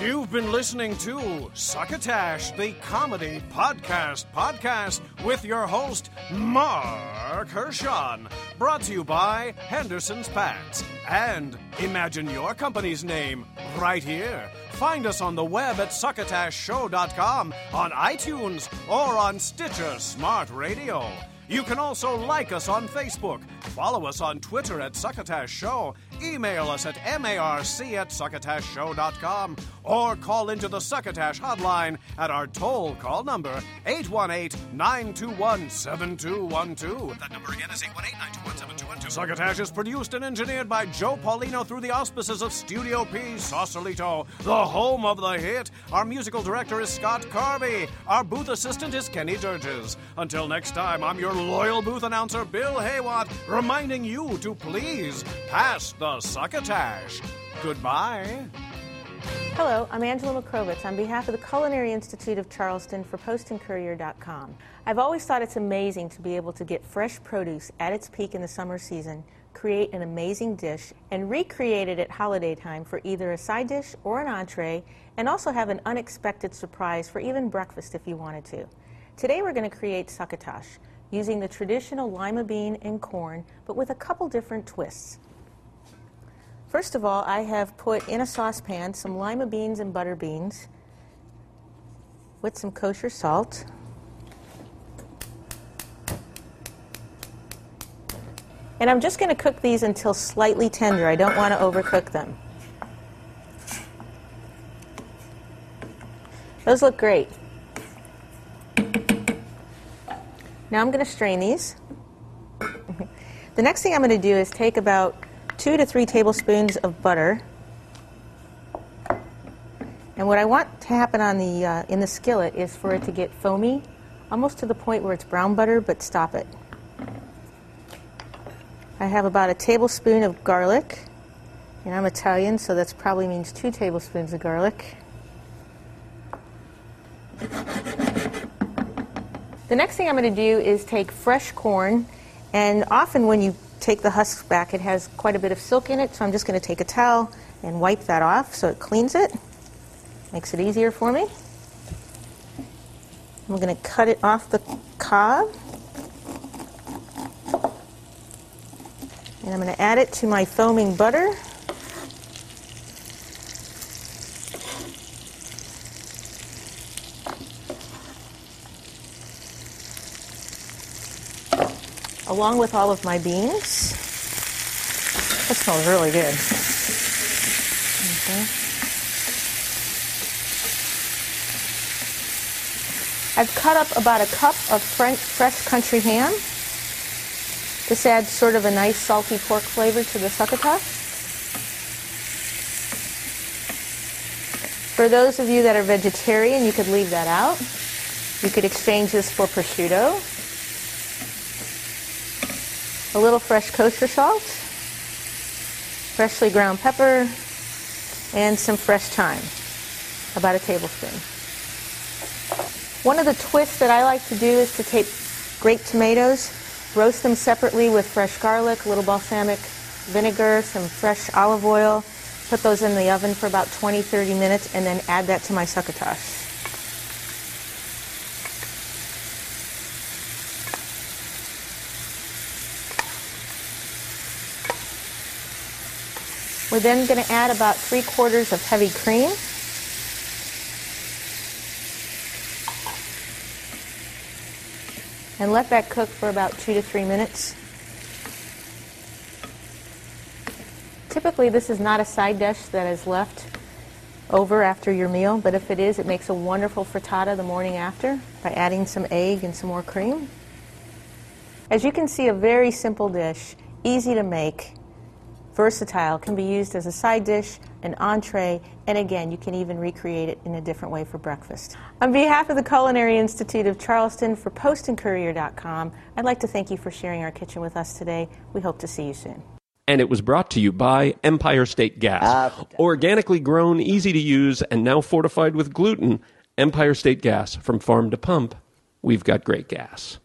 You've been listening to Succotash, the comedy podcast podcast with your host, Mark Hershon. Brought to you by Henderson's Pats. And imagine your company's name right here. Find us on the web at succotashshow.com, on iTunes, or on Stitcher Smart Radio. You can also like us on Facebook, follow us on Twitter at Succotash Show, email us at marc at succotashshow.com, or call into the Succotash hotline at our toll call number 818-921-7212. That number again is 818-921-7212. Succotash is produced and engineered by Joe Paulino through the auspices of Studio P Sausalito, the home of the hit. Our musical director is Scott Carby. Our booth assistant is Kenny Durges. Until next time, I'm your loyal booth announcer, Bill Haywatt, reminding you to please pass the succotash. Goodbye. Hello, I'm Angela Makrovitz on behalf of the Culinary Institute of Charleston for PostandCourier.com. I've always thought it's amazing to be able to get fresh produce at its peak in the summer season, create an amazing dish, and recreate it at holiday time for either a side dish or an entree, and also have an unexpected surprise for even breakfast if you wanted to. Today we're going to create succotash using the traditional lima bean and corn, but with a couple different twists. First of all, I have put in a saucepan some lima beans and butter beans with some kosher salt. And I'm just going to cook these until slightly tender. I don't want to overcook them. Those look great. Now I'm going to strain these. the next thing I'm going to do is take about two to three tablespoons of butter. And what I want to happen on the uh, in the skillet is for it to get foamy, almost to the point where it's brown butter, but stop it. I have about a tablespoon of garlic, and I'm Italian, so that probably means two tablespoons of garlic. The next thing I'm going to do is take fresh corn, and often when you take the husk back, it has quite a bit of silk in it, so I'm just going to take a towel and wipe that off so it cleans it. Makes it easier for me. I'm going to cut it off the cob. And I'm going to add it to my foaming butter. Along with all of my beans. That smells really good. Okay. I've cut up about a cup of fresh country ham. This adds sort of a nice salty pork flavor to the succotash. For those of you that are vegetarian, you could leave that out. You could exchange this for prosciutto a little fresh kosher salt, freshly ground pepper, and some fresh thyme, about a tablespoon. One of the twists that I like to do is to take grape tomatoes, roast them separately with fresh garlic, a little balsamic vinegar, some fresh olive oil, put those in the oven for about 20, 30 minutes, and then add that to my succotash. We're then going to add about three quarters of heavy cream. And let that cook for about two to three minutes. Typically, this is not a side dish that is left over after your meal, but if it is, it makes a wonderful frittata the morning after by adding some egg and some more cream. As you can see, a very simple dish, easy to make, versatile, can be used as a side dish, an entree, and again, you can even recreate it in a different way for breakfast. On behalf of the Culinary Institute of Charleston for PostandCourier.com, I'd like to thank you for sharing our kitchen with us today. We hope to see you soon. And it was brought to you by Empire State Gas. Organically grown, easy to use, and now fortified with gluten. Empire State Gas, from farm to pump, we've got great gas.